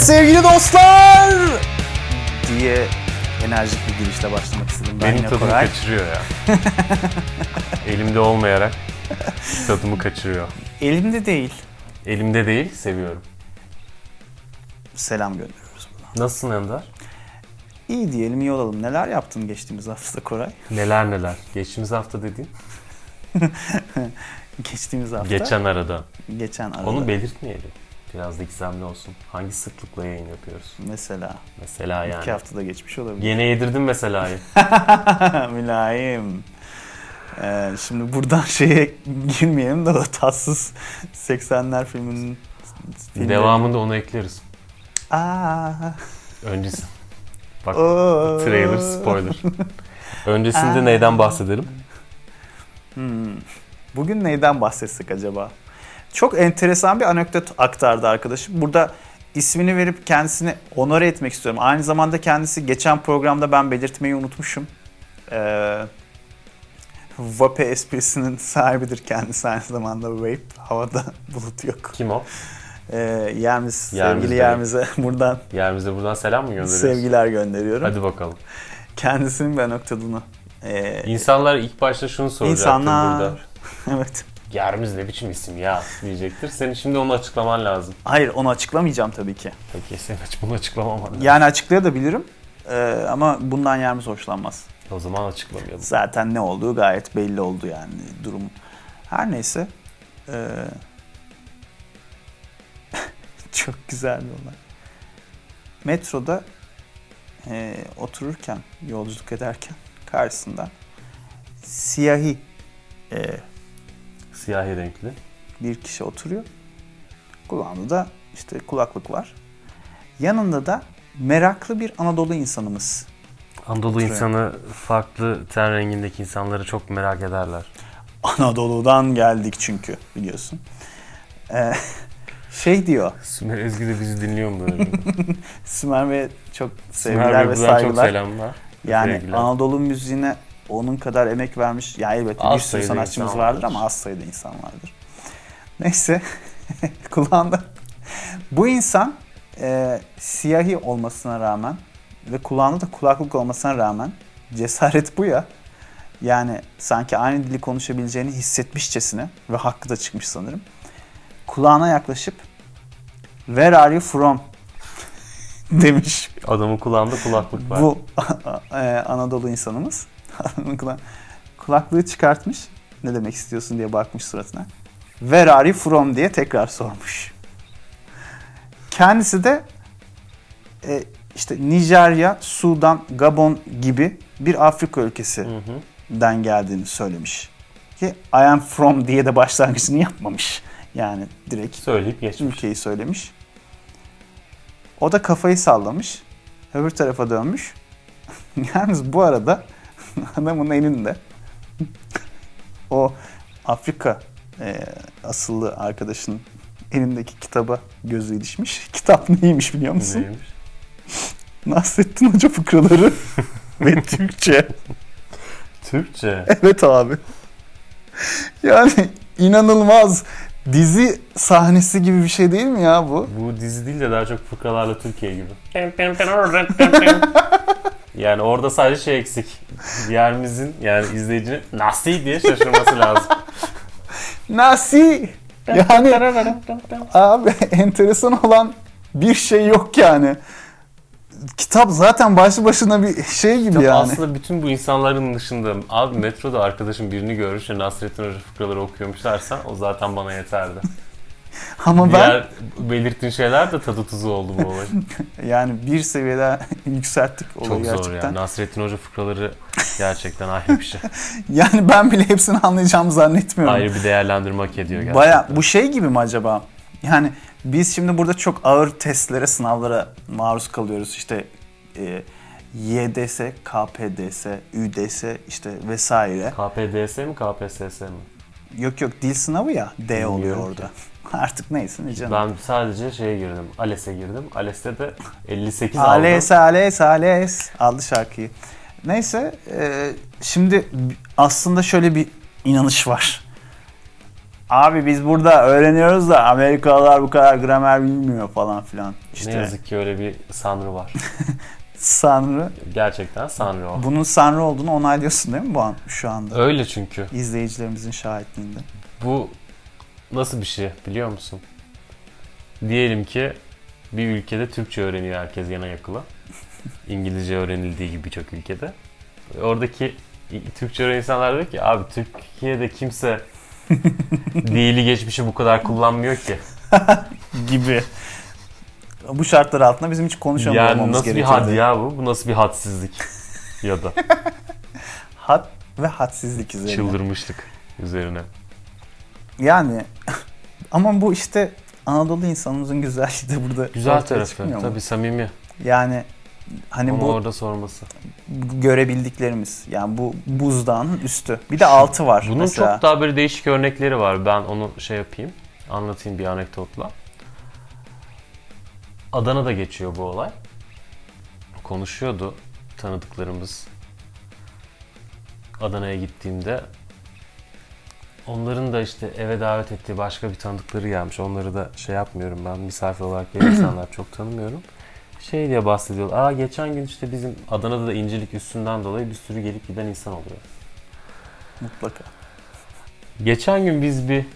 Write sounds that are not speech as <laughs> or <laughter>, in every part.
Evet sevgili dostlar diye enerjik bir girişle başlamak istedim. Ben Benim tadımı Koray. kaçırıyor ya. <laughs> Elimde olmayarak tadımı kaçırıyor. Elimde değil. Elimde değil, seviyorum. Selam gönderiyoruz buradan. Nasılsın Ender? İyi diyelim iyi olalım. Neler yaptın geçtiğimiz hafta Koray? Neler neler. Geçtiğimiz hafta dediğin. <laughs> Geçtiğimiz hafta. Geçen arada. Geçen arada. Onu belirtmeyelim. Biraz da gizemli olsun. Hangi sıklıkla yayın yapıyoruz? Mesela. Mesela yani. iki haftada geçmiş olabilir. Yine yedirdim mesela'yı. <laughs> Mülayim. Ee, şimdi buradan <laughs> şeye girmeyelim de o tatsız 80'ler filminin filmleri- Devamında onu ekleriz. Aa, Öncesi. Bak oo. trailer spoiler. <laughs> Öncesinde Aa. neyden bahsedelim? Hmm. Bugün neyden bahsetsek acaba? Çok enteresan bir anekdot aktardı arkadaşım. Burada ismini verip kendisini onore etmek istiyorum. Aynı zamanda kendisi geçen programda ben belirtmeyi unutmuşum. Ee, Vape esprisinin sahibidir kendisi aynı zamanda Vape. Havada <laughs> bulut yok. Kim o? Ee, Yermiz, Yermiz sevgili. Yermiz'e <laughs> buradan Yerimize buradan selam mı gönderiyoruz? sevgiler gönderiyorum. Hadi bakalım. Kendisinin bir anekdotunu. Ee, İnsanlar ilk başta şunu soracaktır insanlar... burada. <laughs> evet. Yermiz ne biçim isim ya diyecektir. Senin şimdi onu açıklaman lazım. Hayır onu açıklamayacağım tabii ki. Peki sen aç bunu açıklamaman lazım. Yani açıklayabilirim ee, ama bundan Yermiz hoşlanmaz. O zaman açıklamayalım. Zaten ne olduğu gayet belli oldu yani durum. Her neyse. ee, <laughs> çok güzel bir olay. Metroda ee, otururken, yolculuk ederken karşısında siyahi ee, Siyahi renkli. bir kişi oturuyor. Kulağında da işte kulaklık var. Yanında da meraklı bir Anadolu insanımız. Anadolu Oturuyor. insanı farklı ten rengindeki insanları çok merak ederler. Anadolu'dan geldik çünkü biliyorsun. Ee, <laughs> şey diyor, Sümer Ezgi de bizi dinliyor mu böyle? <laughs> Sümer Bey'e çok Sümer sevgiler Bey ve buradan çok saygılar. selamlar. Yani sevgiler. Anadolu müziğine onun kadar emek vermiş. Ya elbette Az bir sürü sanatçımız vardır. ama az sayıda insan vardır. Neyse <laughs> kulağında bu insan e, siyahi olmasına rağmen ve kulağında da kulaklık olmasına rağmen cesaret bu ya. Yani sanki aynı dili konuşabileceğini hissetmişçesine ve hakkı da çıkmış sanırım. Kulağına yaklaşıp Where are you from? <laughs> demiş. Adamın kulağında kulaklık var. Bu <laughs> e, Anadolu insanımız. Kula- Kulaklığı çıkartmış. Ne demek istiyorsun diye bakmış suratına. Where are you from diye tekrar sormuş. Kendisi de e, işte Nijerya, Sudan, Gabon gibi bir Afrika ülkesinden geldiğini söylemiş. Ki I am from diye de başlangıcını yapmamış. Yani direkt Söyleyip geçmiş. ülkeyi söylemiş. O da kafayı sallamış. Öbür tarafa dönmüş. <laughs> Yalnız bu arada <laughs> adamın elinde o Afrika e, asıllı arkadaşın elindeki kitaba gözü ilişmiş. <laughs> Kitap neymiş biliyor musun? Neymiş? <laughs> Nasrettin Hoca fıkraları ve Türkçe. Türkçe. Evet abi. Yani inanılmaz dizi sahnesi gibi bir şey değil mi ya bu? Bu dizi değil de daha çok fıkralarla Türkiye gibi. Yani orada sadece şey eksik. Yerimizin yani izleyicinin nasıl diye şaşırması lazım. <laughs> Nasi. Yani abi <laughs> enteresan olan bir şey yok yani. Kitap zaten başlı başına bir şey gibi yani. Aslında bütün bu insanların dışında abi metroda arkadaşım birini görmüş ve Nasrettin Hoca fıkraları okuyormuş dersen o zaten bana yeterdi. <laughs> Ama ben Diğer belirttiğin şeyler de tadı tuzu oldu bu olay. <laughs> yani bir seviyede <laughs> yükselttik olayı Çok zor gerçekten. ya. Nasrettin Hoca fıkraları gerçekten ayrı bir şey. Yani ben bile hepsini anlayacağımı zannetmiyorum. ayrı bir değerlendirme hak ediyor gerçekten. Baya bu şey gibi mi acaba? Yani biz şimdi burada çok ağır testlere, sınavlara maruz kalıyoruz. İşte e, YDS, KPDS, ÜDS işte vesaire. KPDS mi KPSS mi? Yok yok dil sınavı ya D oluyor orada. <laughs> Artık neyse ne canım. Ben sadece şeye girdim. ALES'e girdim. ALES'te de 58 aldım. Ales, ales, ales aldı şarkıyı. Neyse e, şimdi aslında şöyle bir inanış var. Abi biz burada öğreniyoruz da Amerikalılar bu kadar gramer bilmiyor falan filan. İşte Ne yazık ki öyle bir sanrı var. <laughs> Sanrı. Gerçekten sanrı o. Bunun Sanrı olduğunu onaylıyorsun değil mi bu an, şu anda? Öyle çünkü. İzleyicilerimizin şahitliğinde. Bu nasıl bir şey biliyor musun? Diyelim ki bir ülkede Türkçe öğreniyor herkes yana yakıla. <laughs> İngilizce öğrenildiği gibi birçok ülkede. Oradaki Türkçe öğrenen insanlar diyor ki abi Türkiye'de kimse <laughs> dili geçmişi bu kadar kullanmıyor ki. <laughs> Gibi. Bu şartlar altında bizim hiç konuşamamamız Yani nasıl bir gerekiyor. had ya bu? Bu nasıl bir hadsizlik? ya da Had ve hadsizlik üzerine. çıldırmışlık üzerine. Yani <laughs> ama bu işte Anadolu insanımızın güzelliği de burada Güzel tarafı. Tabii samimi. Yani hani Ama bu orada sorması. görebildiklerimiz yani bu buzdağın üstü. Bir de altı var Bunun mesela. çok daha böyle değişik örnekleri var. Ben onu şey yapayım. Anlatayım bir anekdotla. Adana'da geçiyor bu olay. Konuşuyordu tanıdıklarımız. Adana'ya gittiğimde onların da işte eve davet ettiği başka bir tanıdıkları gelmiş. Onları da şey yapmıyorum ben misafir olarak gelen <clears throat> insanlar çok tanımıyorum. Şey diye bahsediyorlar. Aa geçen gün işte bizim Adana'da da incilik üstünden dolayı bir sürü gelip giden insan oluyor. Mutlaka. Geçen gün biz bir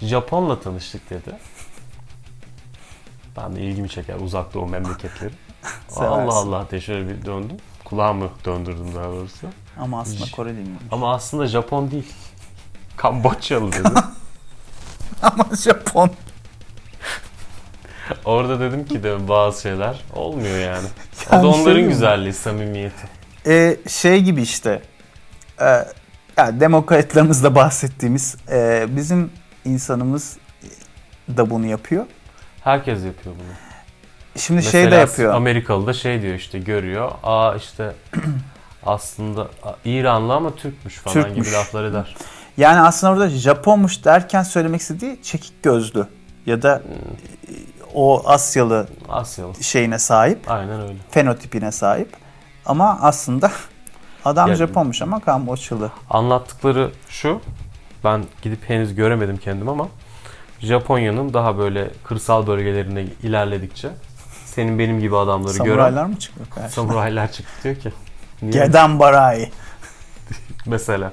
Japonla tanıştık dedi. Ben de ilgimi çeker uzak doğu memleketleri. <laughs> Allah Allah diye şöyle bir döndüm. Kulağımı döndürdüm daha doğrusu. Ama aslında Koreliyim. Ama aslında Japon değil. Kamboçyalı dedi. <laughs> Ama Japon. Orada dedim ki de bazı şeyler olmuyor yani. O Yani da şey onların mi? güzelliği, samimiyeti. Ee, şey gibi işte. E, yani demokratlarımızda bahsettiğimiz e, bizim insanımız da bunu yapıyor. Herkes yapıyor bunu. Şimdi şey de Mesela yapıyor. Amerikalı da şey diyor işte görüyor. Aa işte <clears throat> aslında İranlı ama Türkmüş falan Türkmüş. gibi laflar eder. Yani aslında orada Japonmuş derken söylemek istediği çekik gözlü ya da Hmm. o Asyalı Asyalı. şeyine sahip, Aynen öyle. fenotipine sahip. Ama aslında <laughs> adam Ya- Japonmuş ama Kamboçyalı. Anlattıkları şu. Ben gidip henüz göremedim kendim ama Japonya'nın daha böyle kırsal bölgelerine ilerledikçe senin benim gibi adamları Samuraylar gören mı çıkıyor karşına? samuraylar çıktı diyor ki. Niye? Geden Barai. <laughs> Mesela.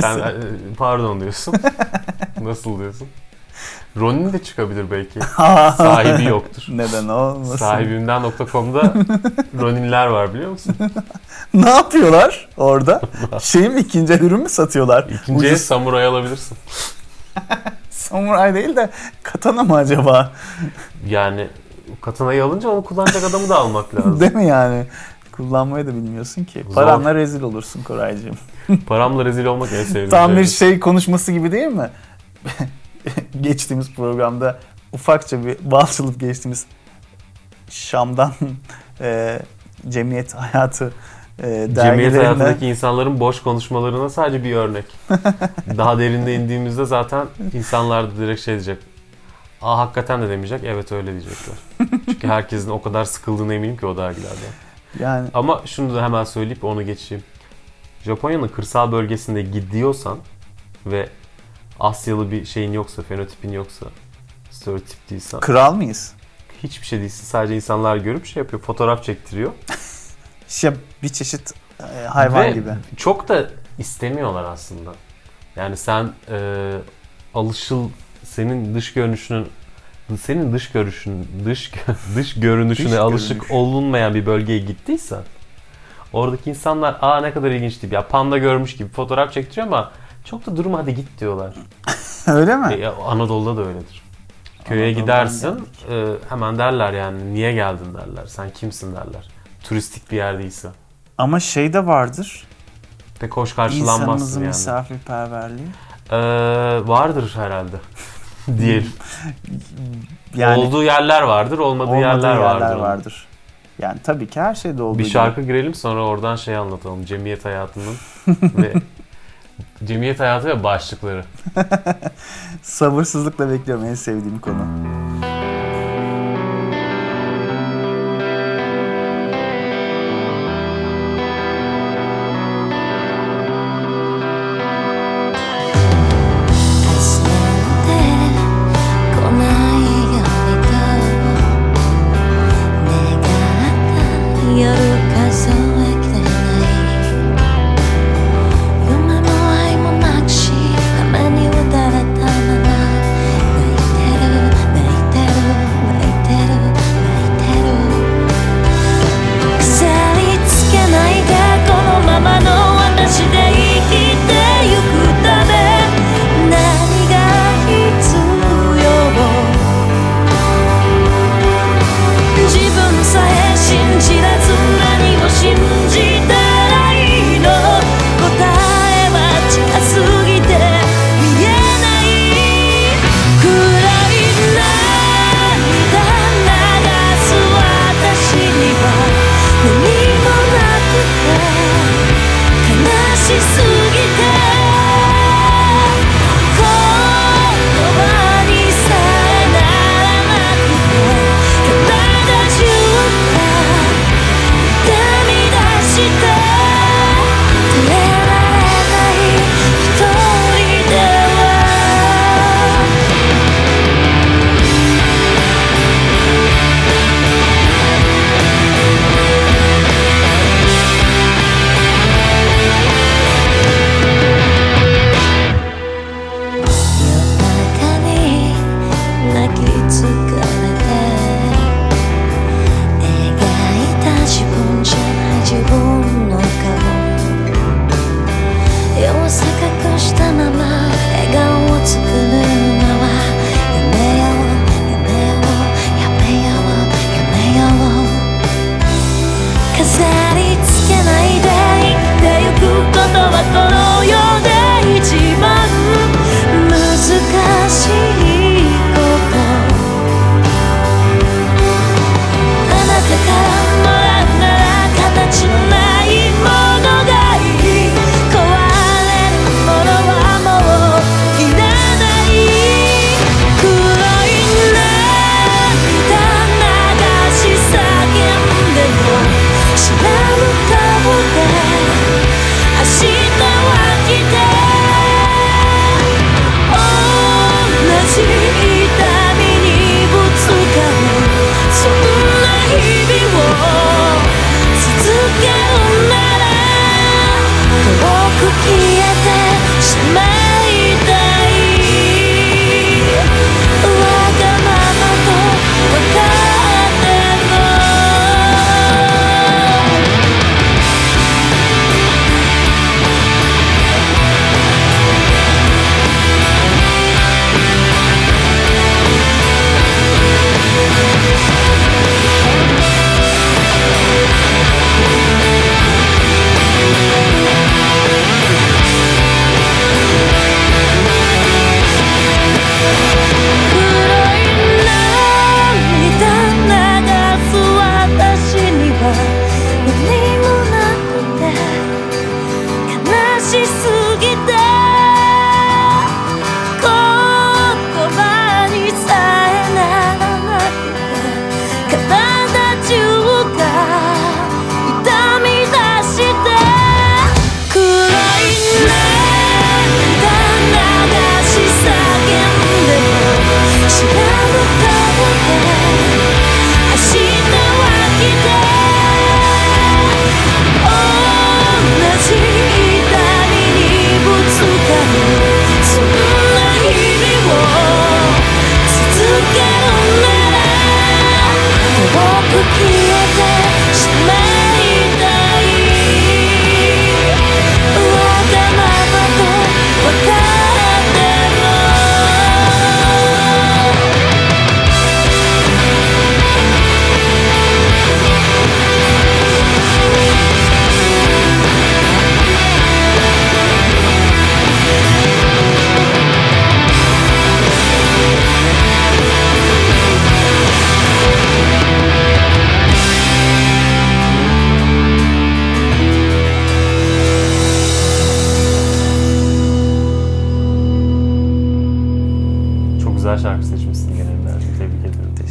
Sen e, pardon diyorsun. <laughs> Nasıl diyorsun? Ronin de çıkabilir belki. <laughs> Sahibi yoktur. Neden olmasın? Sahibimden.com'da <laughs> Roninler var biliyor musun? Ne yapıyorlar orada? Şeyi mi ikinci el ürün mü satıyorlar? İkinci el Ucuz samuray alabilirsin. samuray değil de katana mı acaba? Yani katanayı alınca onu kullanacak adamı da almak lazım. Değil mi yani? Kullanmayı da bilmiyorsun ki. Zor. Paranla rezil olursun Koraycığım. <laughs> Paramla rezil olmak en sevdiğim Tam bir şey. şey konuşması gibi değil mi? <laughs> Geçtiğimiz programda ufakça bir balçılıp geçtiğimiz Şam'dan <laughs> e, cemiyet hayatı e, Cemiyet hayatındaki insanların boş konuşmalarına sadece bir örnek. Daha derinde indiğimizde zaten insanlar da direkt şey diyecek. Aa hakikaten de demeyecek. Evet öyle diyecekler. Çünkü herkesin o kadar sıkıldığına eminim ki o dergilerden. yani Ama şunu da hemen söyleyip onu geçeyim. Japonya'nın kırsal bölgesinde gidiyorsan ve Asyalı bir şeyin yoksa, fenotipin yoksa, stereotip değilsen, kral mıyız? hiçbir şey değilsin. Sadece insanlar görüp şey yapıyor, fotoğraf çektiriyor. İşte <laughs> bir çeşit e, hayvan Ve gibi. çok da istemiyorlar aslında. Yani sen e, alışıl senin dış görünüşünün senin dış görüşün dış <laughs> dış görünüşüne Dış alışık görünüş. olunmayan bir bölgeye gittiysen oradaki insanlar aa ne kadar ilginç değil ya panda görmüş gibi fotoğraf çektiriyor ama çok da durma hadi git diyorlar. <laughs> Öyle mi? E, Anadolu'da da öyledir. Köye Anadolu'dan gidersin e, hemen derler yani niye geldin derler sen kimsin derler. Turistik bir yer değilse. Ama şey de vardır. Pek hoş karşılanmazsın İnsanımızın yani. misafirperverliği. Ee, vardır herhalde. <laughs> Diyelim. Yani Olduğu yerler vardır, olmadığı, olmadığı yerler, vardır. onun. vardır. Yani tabii ki her şeyde olduğu Bir gibi. şarkı girelim sonra oradan şey anlatalım. Cemiyet hayatının <laughs> ve cemiyet hayatı ve başlıkları. Sabırsızlıkla bekliyorum en sevdiğim konu.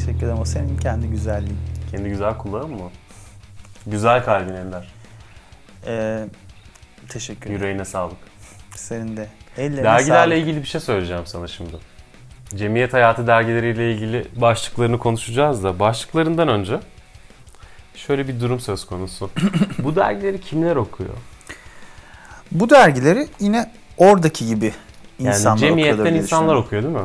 Teşekkür ederim. O senin kendi güzelliğin. Kendi güzel kulağın mı? Güzel kalbin Ender. Ee, teşekkür ederim. Yüreğine sağlık. Senin de. Ellerine Dergilerle sağlık. ilgili bir şey söyleyeceğim sana şimdi. Cemiyet hayatı dergileriyle ilgili başlıklarını konuşacağız da başlıklarından önce şöyle bir durum söz konusu. <coughs> Bu dergileri kimler okuyor? Bu dergileri yine oradaki gibi Yani insanlar cemiyetten okuyordur diye insanlar okuyor değil mi?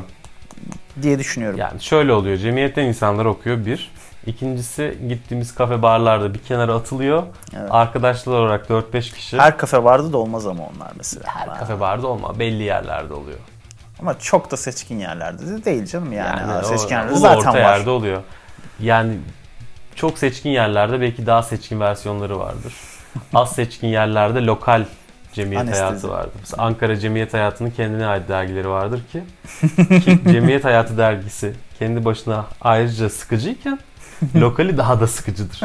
Diye düşünüyorum. Yani şöyle oluyor. Cemiyetten insanlar okuyor bir. İkincisi gittiğimiz kafe barlarda bir kenara atılıyor. Evet. Arkadaşlar olarak 4-5 kişi. Her kafe vardı da olmaz ama onlar mesela. Her Ha. kafe barda olma. Belli yerlerde oluyor. Ama çok da seçkin yerlerde de değil canım yani. Ha, o- seçkin yerlerde ulu zaten orta var. yerde oluyor. Yani çok seçkin yerlerde belki daha seçkin versiyonları vardır. <laughs> Az seçkin yerlerde lokal cemiyet Anestezi. hayatı vardır. Mesela Ankara Cemiyet Hayatı'nın kendine ait dergileri vardır ki, ki <laughs> Cemiyet Hayatı dergisi kendi başına ayrıca sıkıcıyken <laughs> lokali daha da sıkıcıdır.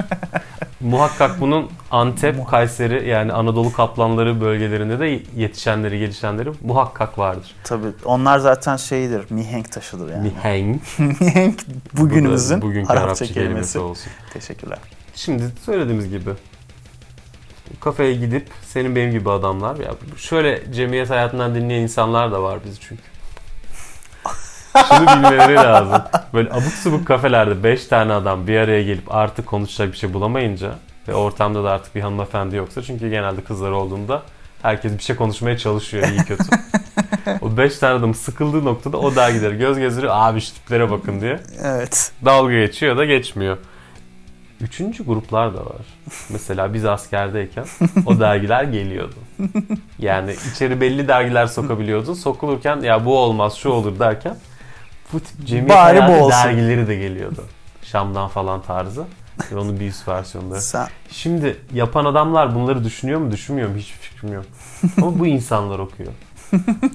Muhakkak bunun Antep, Kayseri yani Anadolu kaplanları bölgelerinde de yetişenleri, gelişenleri muhakkak vardır. Tabii onlar zaten şeydir, mihenk taşıdır yani. Mihenk. <laughs> mihenk bugünümüzün Bu da bugünkü Arapça, Arapça kelimesi kelimesi. olsun. Teşekkürler. Şimdi söylediğimiz gibi kafeye gidip senin benim gibi adamlar ya şöyle cemiyet hayatından dinleyen insanlar da var bizi çünkü. Şunu bilmeleri lazım. Böyle abuk subuk kafelerde 5 tane adam bir araya gelip artık konuşacak bir şey bulamayınca ve ortamda da artık bir hanımefendi yoksa çünkü genelde kızlar olduğunda herkes bir şey konuşmaya çalışıyor iyi kötü. <laughs> o 5 tane adam sıkıldığı noktada o dergileri göz gezdiriyor abi şu tiplere bakın diye Evet. dalga geçiyor da geçmiyor. Üçüncü gruplar da var. Mesela biz askerdeyken o dergiler geliyordu. Yani içeri belli dergiler sokabiliyordun. Sokulurken ya bu olmaz şu olur derken bu tip cemiyet Bari bu olsun. dergileri de geliyordu. Şam'dan falan tarzı. Ve onun bir üst versiyonları. Sen Şimdi yapan adamlar bunları düşünüyor mu düşünmüyor mu hiçbir fikrim yok. Ama bu insanlar okuyor.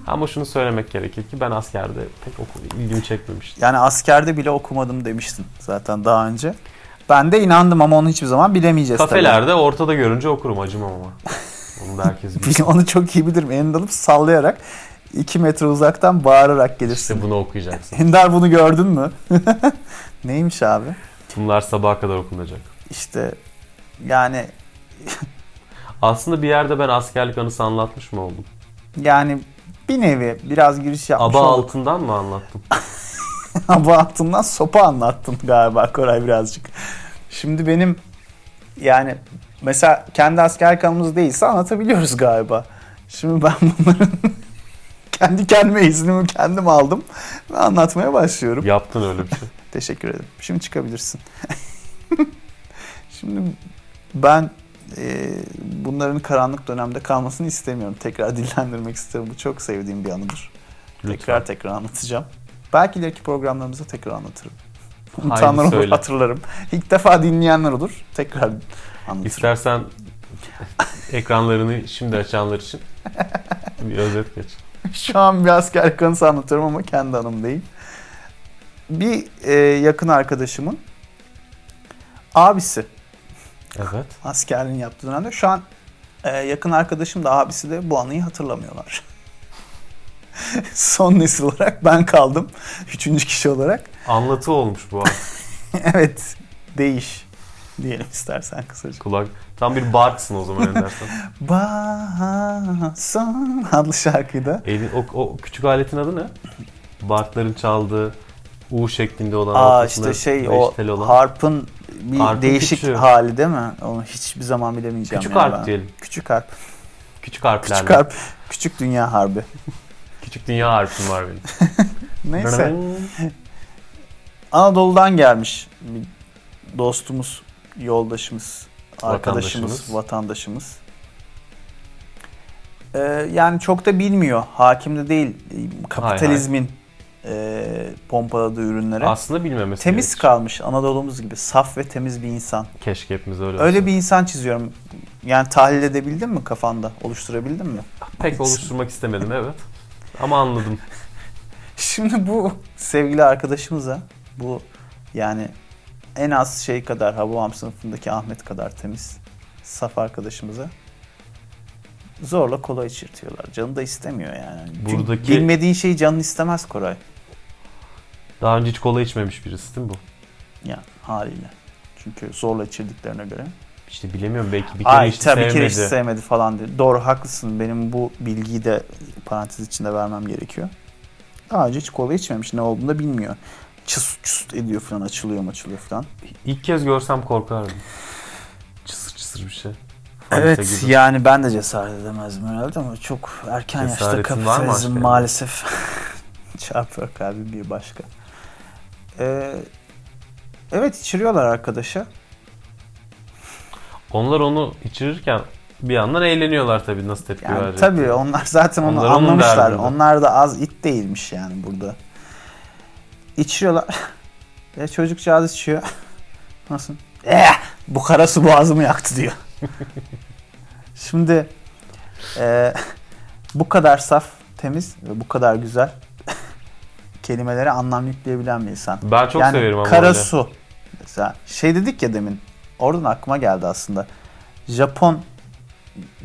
Ama şunu söylemek gerekir ki ben askerde pek oku, ilgimi çekmemişti. yani askerde bile okumadım demiştin zaten daha önce. Ben de inandım ama onu hiçbir zaman bilemeyeceğiz tabii. Kafelerde ortada görünce okurum acımam ama. <laughs> Onu da herkes bilir. Bil- Onu çok iyi bilirim. Elini alıp sallayarak 2 metre uzaktan bağırarak gelirsin. İşte bunu okuyacaksın. Ender bunu gördün mü? <laughs> Neymiş abi? Bunlar sabaha kadar okunacak. İşte yani <laughs> Aslında bir yerde ben askerlik anısı anlatmış mı oldum? yani bir nevi biraz giriş yapmış Aba olduk. altından mı anlattım? <laughs> Aba altından sopa anlattın galiba Koray birazcık. Şimdi benim yani mesela kendi askerlik anımız değilse anlatabiliyoruz galiba. Şimdi ben bunların <laughs> kendi kendime iznimi kendim aldım ve anlatmaya başlıyorum. Yaptın öyle bir şey. <laughs> Teşekkür ederim. Şimdi çıkabilirsin. Şimdi ben e, bunların karanlık dönemde kalmasını istemiyorum. Tekrar dillendirmek istiyorum. Bu çok sevdiğim bir anıdır. Lütfen. Tekrar tekrar anlatacağım. Belki ileriki programlarımızda tekrar anlatırım. Unutanlar olur hatırlarım. İlk defa dinleyenler olur. Tekrar anlatırım. İstersen ekranlarını şimdi açanlar için bir özet geç. <laughs> Şu an bir asker kanısı anlatıyorum ama kendi anım değil. Bir e, yakın arkadaşımın abisi Evet. askerliğini yaptığı dönemde. Şu an e, yakın arkadaşım da abisi de bu anıyı hatırlamıyorlar. <laughs> Son nesil olarak ben kaldım. Üçüncü kişi olarak. Anlatı olmuş bu an. <laughs> evet değiş diyelim istersen kısaca. Kulak. Tam bir barksın o zaman Endersen. <laughs> Bahasan adlı şarkıyda. Elin, o, o küçük aletin adı ne? Barkların çaldığı U şeklinde olan Aa işte şey o olan. harpın bir Harpın değişik küçüğü. hali değil mi? Onu hiçbir zaman bilemeyeceğim. Küçük harp ben. diyelim. Küçük harp. Küçük harflerle. Küçük harp. Küçük dünya harbi. Küçük dünya harfim var benim. <laughs> Neyse. <laughs> Anadolu'dan gelmiş bir dostumuz, yoldaşımız, arkadaşımız, Vatandaşımız. vatandaşımız. Ee, yani çok da bilmiyor. Hakim de değil kapitalizmin e, pompaladığı ürünlere. Aslında bilmemesi temiz gerek. kalmış Anadolu'muz gibi saf ve temiz bir insan. Keşke hepimiz öyle Öyle olsa. bir insan çiziyorum. Yani tahlil edebildin mi kafanda? Oluşturabildin mi? Pek oluşturmak istemedim evet. Ama anladım. <laughs> Şimdi bu sevgili arkadaşımıza bu yani en az şey kadar Hababam sınıfındaki Ahmet kadar temiz saf arkadaşımıza zorla kola içirtiyorlar. Canı da istemiyor yani. Çünkü Buradaki- bilmediğin şeyi canın istemez Koray. Daha önce hiç kola içmemiş birisi değil mi bu? Yani haliyle. Çünkü zorla içirdiklerine göre. İşte bilemiyorum belki bir kere Ay içti tabii sevmedi. kere hiç sevmedi falan diye. Doğru haklısın. Benim bu bilgiyi de parantez içinde vermem gerekiyor. Daha önce hiç kola içmemiş. Ne olduğunu da bilmiyor. Çıs çıs ediyor falan açılıyor açılıyor falan. İlk kez görsem korkardım. Çısır çısır bir şey. Evet gibi. yani ben de cesaret edemezdim herhalde ama çok erken yaşta Cesaretin mı kapitalizm maalesef <laughs> çarpıyor kalbi bir başka. Ee, evet içiriyorlar arkadaşa. Onlar onu içirirken bir yandan eğleniyorlar tabii nasıl tepki Yani verecek. tabii onlar zaten onu Onlar anlamışlar. Onlar da az it değilmiş yani burada. İçiyorlar. ya <laughs> çocukcağız içiyor. <laughs> Nasıl? Eh, bu kara su boğazımı yaktı diyor. <laughs> Şimdi e, bu kadar saf, temiz ve bu kadar güzel kelimelere anlam yükleyebilen bir insan. Ben çok yani severim ama kara su. Mesela şey dedik ya demin. Oradan aklıma geldi aslında. Japon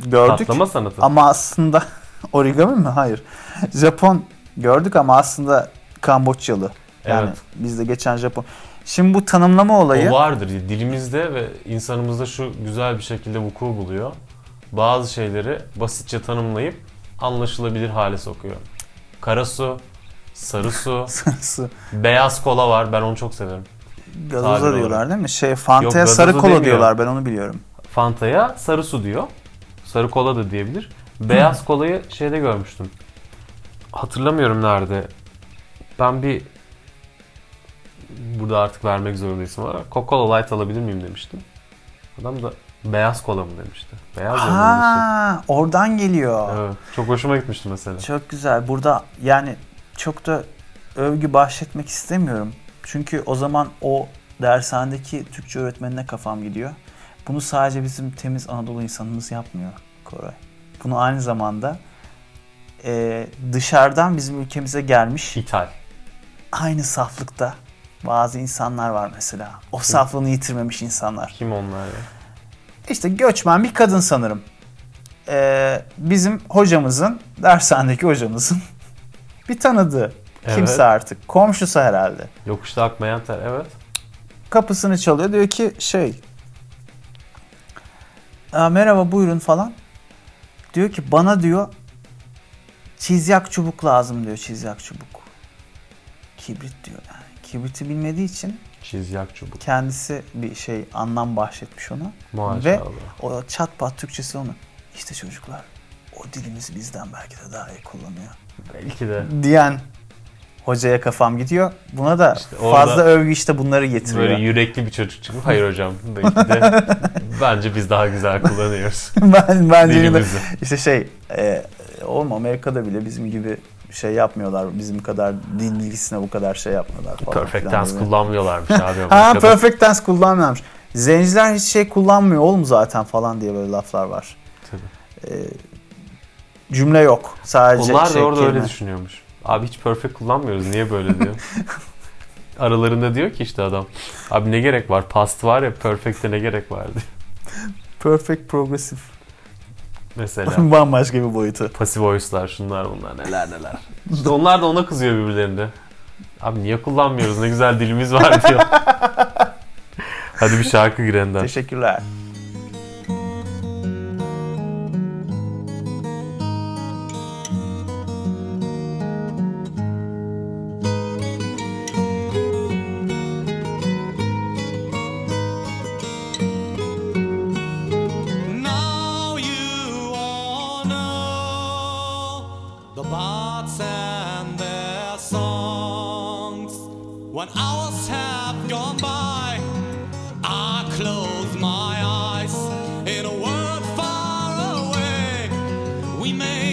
gördük. Patlama sanatı. Ama aslında <laughs> origami mi? Hayır. Japon gördük ama aslında Kamboçyalı. Yani Evet. bizde geçen Japon. Şimdi bu tanımlama olayı O vardır. Dilimizde ve insanımızda şu güzel bir şekilde vuku buluyor. Bazı şeyleri basitçe tanımlayıp anlaşılabilir hale sokuyor. Kara su, sarı su, su. <laughs> beyaz kola var. Ben onu çok severim. Gazoza Tabir diyorlar değil mi? Şey Fanta'ya Yok, sarı kola demiyor. diyorlar ben onu biliyorum. Fanta'ya sarı su diyor. Sarı kola da diyebilir. Beyaz kolayı şeyde görmüştüm. Hatırlamıyorum nerede. Ben bir burada artık vermek zorundaysam ama Coca-Cola Light alabilir miyim demiştim. Adam da beyaz kola mı demişti. Beyaz. Ha, oradan geliyor. Evet. Çok hoşuma gitmişti mesela. Çok güzel. Burada yani çok da övgü bahşetmek istemiyorum. Çünkü o zaman o dershanedeki Türkçe öğretmenine kafam gidiyor. Bunu sadece bizim temiz Anadolu insanımız yapmıyor Koray. Bunu aynı zamanda e, dışarıdan bizim ülkemize gelmiş İthal. aynı saflıkta bazı insanlar var mesela. O saflığını yitirmemiş insanlar. Kim onlar ya? İşte göçmen bir kadın sanırım. Ee, bizim hocamızın, dershanedeki hocamızın <laughs> bir tanıdığı. Kimse Evet. artık. Komşusu herhalde. Yokuşta akmayan ter. Evet. Kapısını çalıyor. Diyor ki şey... "Aa, merhaba buyurun falan. Diyor ki bana diyor çizyak çubuk lazım diyor çizyak çubuk. Kibrit diyor yani. Kibriti bilmediği için Çizyak çubuk. kendisi bir şey anlam bahşetmiş ona. Maşallah. Ve o çat pat Türkçesi onu. İşte çocuklar o dilimizi bizden belki de daha iyi kullanıyor. Belki de. Diyen hocaya kafam gidiyor. Buna da İşte fazla övgü işte bunları getiriyor. Böyle yürekli bir çocuk çıkıp hayır hocam de <laughs> bence biz daha güzel kullanıyoruz <laughs> ben bence de dilimizi. işte şey e, oğlum Amerika'da bile bizim gibi şey yapmıyorlar. Bizim kadar dil bilgisine bu kadar şey yapmıyorlar falan. Perfect filan tense kullanmıyorlarmış abi. <laughs> Ha perfect tense kullanmıyormuş. Zenciler hiç şey kullanmıyor oğlum zaten falan diye böyle laflar var. Tabii. E, cümle yok. Sadece Onlar da şey, orada kelime. öyle düşünüyormuş. Abi hiç perfect kullanmıyoruz niye böyle diyor. <laughs> Aralarında diyor ki işte adam. Abi ne gerek var? Past var ya perfect'e ne gerek var diyor. Perfect progressive. Mesela. <laughs> Bambaşka bir boyutu. Passive voice'lar şunlar bunlar neler neler. İşte onlar da ona kızıyor birbirlerinde. Abi niye kullanmıyoruz ne güzel dilimiz var diyor. <laughs> Hadi bir şarkı girenden. Teşekkürler. we made.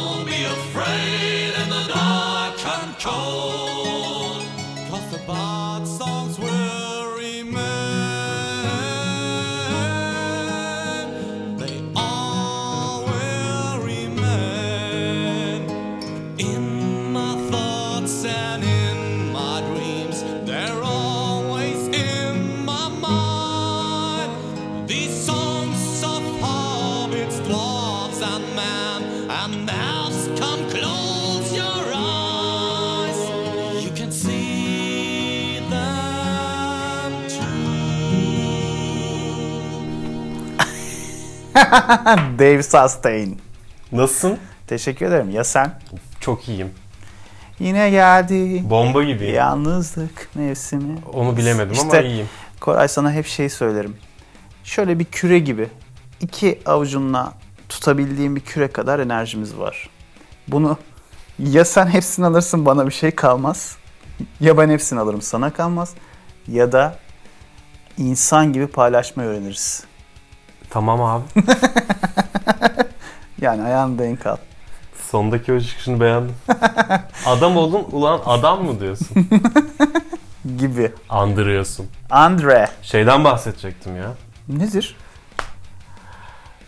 Don't be afraid in the dark and <laughs> Dave Sustain. Nasılsın? Teşekkür ederim. Ya sen? Çok iyiyim. Yine geldi. Bomba gibiyim. Yalnızlık mevsimi. Onu bilemedim ama İşte- iyiyim. Koray sana hep şey söylerim. Şöyle bir küre gibi. iki avucunla tutabildiğin bir küre kadar enerjimiz var. Bunu ya sen hepsini alırsın bana bir şey kalmaz. Ya ben hepsini alırım sana kalmaz. Ya da insan gibi paylaşmayı öğreniriz. Tamam abi. <laughs> Yani ayağını denk al. Sondaki o çıkışını beğendim. adam oldun ulan adam mı diyorsun? <laughs> Gibi. Andırıyorsun. Andre. Şeyden bahsedecektim ya. Nedir?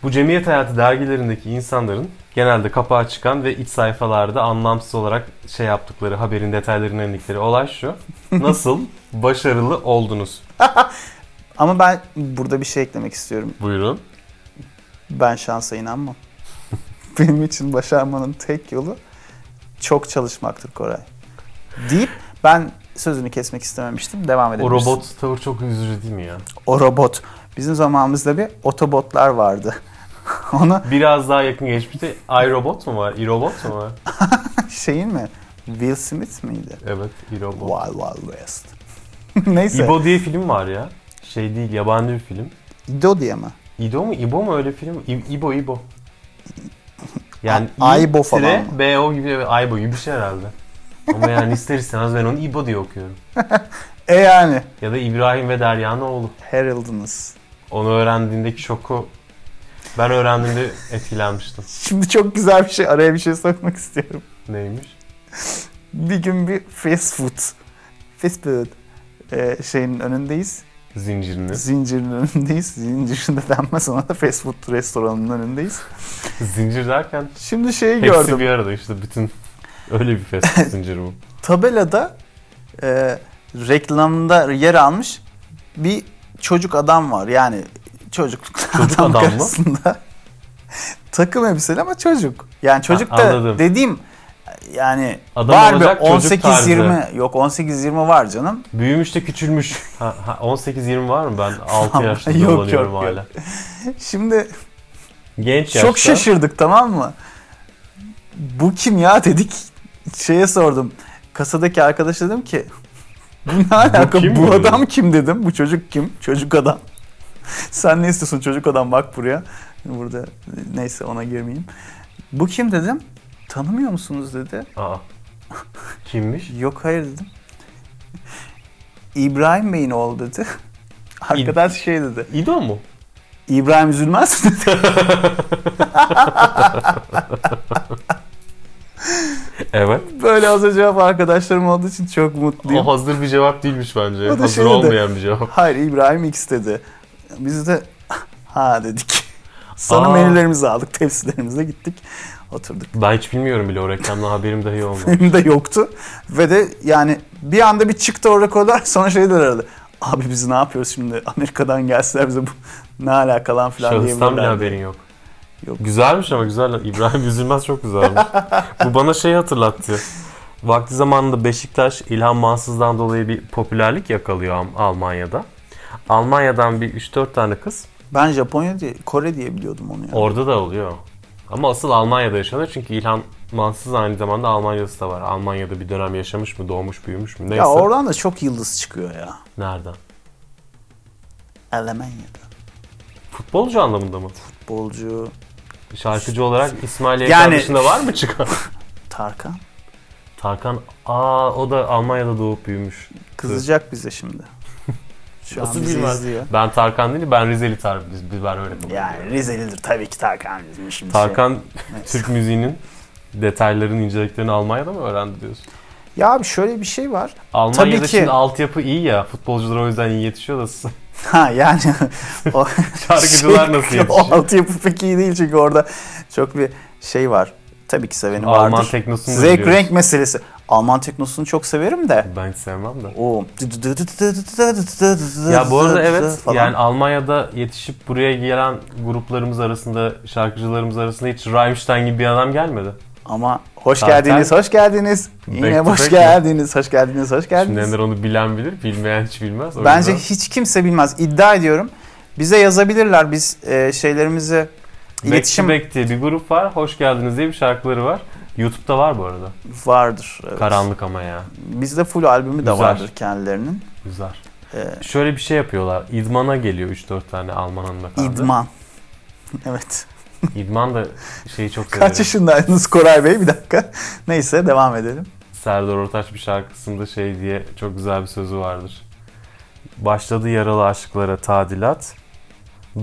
Bu cemiyet hayatı dergilerindeki insanların genelde kapağa çıkan ve iç sayfalarda anlamsız olarak şey yaptıkları haberin detaylarını indikleri olay şu. <laughs> Nasıl başarılı oldunuz? Ama ben burada bir şey eklemek istiyorum. Buyurun. Ben şansa inanmam. <laughs> Benim için başarmanın tek yolu çok çalışmaktır Koray. Deyip ben sözünü kesmek istememiştim. Devam O edebilirsin. robot tavır çok üzücü değil mi ya? O robot. Bizim zamanımızda bir otobotlar vardı. <laughs> Onu Biraz daha yakın geçmişte iRobot mu var? iRobot mu var? <laughs> şeyin mi? Will Smith miydi? Evet, iRobot. Wild Wild West. Neyse. İbo diye film var ya. Şey değil, yabancı bir film. İdo diye mi? İdo mu? İbo mu öyle film? İ- İbo, İbo. Yani A- Aybo falan mı? B-O gibi, Aybo gibi bir şey herhalde. Ama yani ister istemez ben onu İbo diye okuyorum. <laughs> E yani. Ya da İbrahim ve Derya'nın oğlu. Harold'ınız. Onu öğrendiğindeki şoku ben öğrendiğimde etkilenmiştim. Şimdi çok güzel bir şey. Araya bir şey sokmak istiyorum. Neymiş? Bir gün bir fast food. Fast food. e, şeyin önündeyiz. Zincirini. Zincirin önündeyiz. Zincirinde denmez ona da fast food restoranının önündeyiz. Zincir derken Şimdi şeyi hepsi gördüm. bir arada işte bütün <laughs> öyle bir fast food zinciri bu. <laughs> Tabelada e, reklamında yer almış bir çocuk adam var. Yani çocukluk Çocuk <laughs> adam, adam mı? karşısında. Takım elbiseli ama çocuk. Yani çocuk Ha, da anladım. dediğim yani Adam var bir olacak çocuk 18-20 yok 18-20 var canım. Büyümüş de küçülmüş. Ha, ha, 18-20 var mı? Ben 6 yaşta <laughs> Yok, yok, dolanıyorum yok. hala. Şimdi Genç yaşta. çok şaşırdık tamam mı? Bu kim ya dedik. Şeye sordum. Kasadaki arkadaş dedim ki bu ne <laughs> alaka? Bu, kim dedi? adam kim dedim. Bu çocuk kim? Çocuk adam. <laughs> Sen ne istiyorsun çocuk adam bak buraya. Burada neyse ona girmeyeyim. Bu kim dedim. Tanımıyor musunuz dedi. Aa. Kimmiş? <laughs> Yok hayır dedim. İbrahim Bey'in oğlu dedi. <laughs> Arkadaş şey dedi. İdo mu? İbrahim üzülmez mi dedi. <laughs> Evet. Böyle az cevap arkadaşlarım olduğu için çok mutluyum. O hazır bir cevap değilmiş bence. O da hazır şey dedi. olmayan bir cevap. Hayır İbrahim X dedi. Biz de ha dedik. Sonra Aa. menülerimizi aldık, tepsilerimizle gittik. Oturduk. Ben hiç bilmiyorum bile o reklamdan haberim dahi <laughs> olmadı. Benim de yoktu. Ve de yani bir anda bir çıktı o rekorlar <laughs> sonra şey dediler aradı. Abi biz ne yapıyoruz şimdi? Amerika'dan gelseler bize bu ne alaka lan falan Şahıstan bile haberin yok. Güzelmiş ama güzel. İbrahim <laughs> Üzülmez çok güzelmiş. Bu bana şey hatırlattı. Vakti zamanında Beşiktaş İlhan Mansız'dan dolayı bir popülerlik yakalıyor Almanya'da. Almanya'dan bir 3-4 tane kız. Ben Japonya diye, Kore diye biliyordum onu ya. Orada da oluyor. Ama asıl Almanya'da yaşanıyor çünkü İlhan Mansız aynı zamanda Almanya'sı da var. Almanya'da bir dönem yaşamış mı, doğmuş, büyümüş mü? Neyse. ya oradan da çok yıldız çıkıyor ya. Nereden? Almanya'da. Futbolcu anlamında mı? Futbolcu Şarkıcı olarak İsmail YK Yani- dışında var mı çıkan? <laughs> Tarkan Tarkan, aa o da Almanya'da doğup büyümüş. kızacak bize şimdi. Şu Nasıl an bizi bilmez? izliyor. Ben Tarkan değil, ben Rizeli Tar biz, biz ben öyle kabul Yani Rizelidir tabii ki Tarkan bizim şimdi. Tarkan Neyse. Türk müziğinin detaylarını, inceliklerini Almanya'da mı öğrendi diyorsun? Ya abi şöyle bir şey var. Almanya'da ki. şimdi altyapı iyi ya. Futbolcular o yüzden iyi yetişiyor da <laughs> Ha yani o <laughs> şarkıcılar nasıl o yetişiyor? altyapı pek iyi değil çünkü orada çok bir şey var. Tabii ki seveni Alman vardır. teknosunu da Zevk biliyoruz. renk meselesi. Alman teknosunu çok severim de. Ben hiç sevmem de. O Ya bu arada evet falan. yani Almanya'da yetişip buraya gelen gruplarımız arasında, şarkıcılarımız arasında hiç Rammstein gibi bir adam gelmedi. ama hoş Zaten- geldiniz, hoş geldiniz. Yine hoş geldiniz, hoş geldiniz, hoş geldiniz. Ender onu bilen bilir, bilmeyen hiç bilmez. O Bence yüzden hiç kimse bilmez. İddia ediyorum. Bize yazabilirler. Biz e, şeylerimizi Back iletişim to Back diye bir grup var. Hoş geldiniz diye bir şarkıları var. YouTube'da var bu arada. vardır. evet. Karanlık ama ya. Bizde full albümü de Güzel. vardır kendilerinin. Güzel. Ee, Şöyle bir şey yapıyorlar. İdman'a geliyor 3-4 tane Alman hanımefendi. İdman. <laughs> evet. İdman da şeyi çok severim. Kaç yaşındaydınız Koray Bey? Bir dakika. Neyse devam edelim. Serdar Ortaç bir şarkısında şey diye çok güzel bir sözü vardır. Başladı yaralı aşklara tadilat.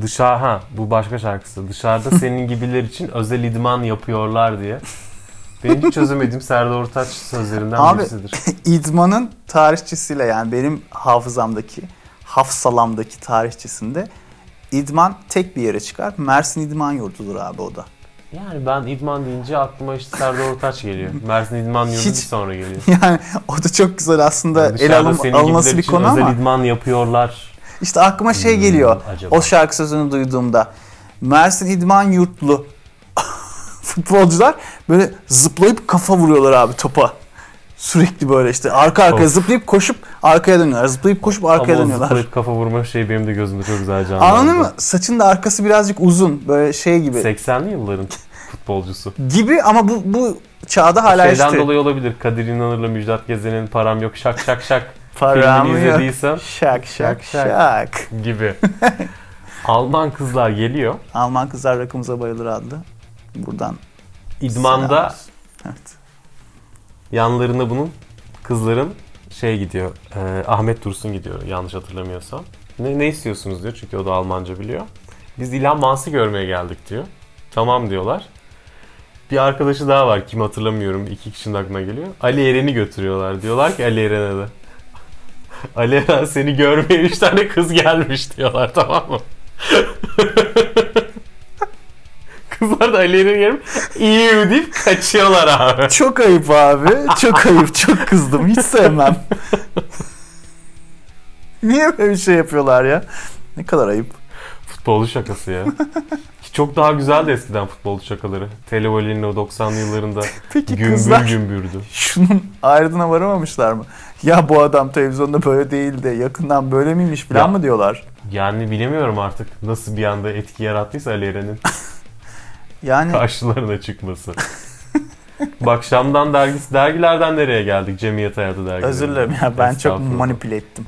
Dışarı ha bu başka şarkısı. Dışarıda <laughs> senin gibiler için özel idman yapıyorlar diye. Benim hiç çözemediğim Serdar Ortaç sözlerinden Abi, birisidir. <laughs> İdman'ın tarihçisiyle yani benim hafızamdaki, hafsalamdaki tarihçisinde İdman tek bir yere çıkar. Mersin İdman Yurdu'dur abi o da. Yani ben idman deyince aklıma işte Serdar Ortaç geliyor. Mersin İdman Yurdu Hiç- sonra geliyor. <laughs> Yani o da çok güzel aslında el Dışarıda alım, alınması bir konu özel ama idman yapıyorlar. işte aklıma şey Hmm, geliyor. acaba? O şarkı sözünü duyduğumda. Mersin İdman Yurtlu futbolcular böyle zıplayıp kafa vuruyorlar abi topa. Sürekli böyle işte arka arkaya Of. zıplayıp koşup arkaya dönüyorlar. Zıplayıp koşup arkaya Ama dönüyorlar. zıplayıp kafa vurma şey benim de gözümde çok güzel canlandı. Anladın mı? Saçın da arkası birazcık uzun. Böyle şey gibi. 80'li yılların futbolcusu. <laughs> Gibi ama bu bu çağda hala Şeyden işte. dolayı olabilir. Kadir İnanır'la Müjdat Gezen'in param yok şak şak şak <laughs> Param filmini yok. izlediysen Şak şak Şak, şak. gibi. <laughs> Alman kızlar geliyor. Alman kızlar rakımıza bayılır adlı. Buradan İdmanda. Evet. yanlarında bunun kızların şey gidiyor. e, Ahmet Dursun gidiyor yanlış hatırlamıyorsam. Ne, ne istiyorsunuz diyor çünkü o da Almanca biliyor. Biz İlhan Mans'ı görmeye geldik diyor. Tamam diyorlar. Bir arkadaşı daha var kim hatırlamıyorum. iki kişinin aklına geliyor. Ali Eren'i götürüyorlar. Diyorlar ki Ali Eren'e de. <laughs> Ali Eren seni görmeye üç tane kız gelmiş diyorlar tamam mı? <laughs> Kızlar da Ali Eren'i görüp iyi deyip kaçıyorlar abi. Çok ayıp abi. Çok ayıp. Çok kızdım. Hiç sevmem. Niye böyle bir şey yapıyorlar ya? Ne kadar ayıp. Futbolcu şakası ya. <laughs> Çok daha güzeldi eskiden futbolcu şakaları. Televoli'nin o 90'lı yıllarında <laughs> Peki gümbür kızlar gümbürdü. şunun ayrına varamamışlar mı? Ya bu adam televizyonda böyle değildi. Yakından böyle miymiş falan Ya. mı diyorlar? Yani bilemiyorum artık nasıl bir anda etki yarattıysa Ali Eren'in Yani karşılarına çıkması. Bak Şam'dan dergisi, dergilerden nereye geldik? Cemiyet Hayatı dergileri. özür dilerim ya ben çok manipüle ettim.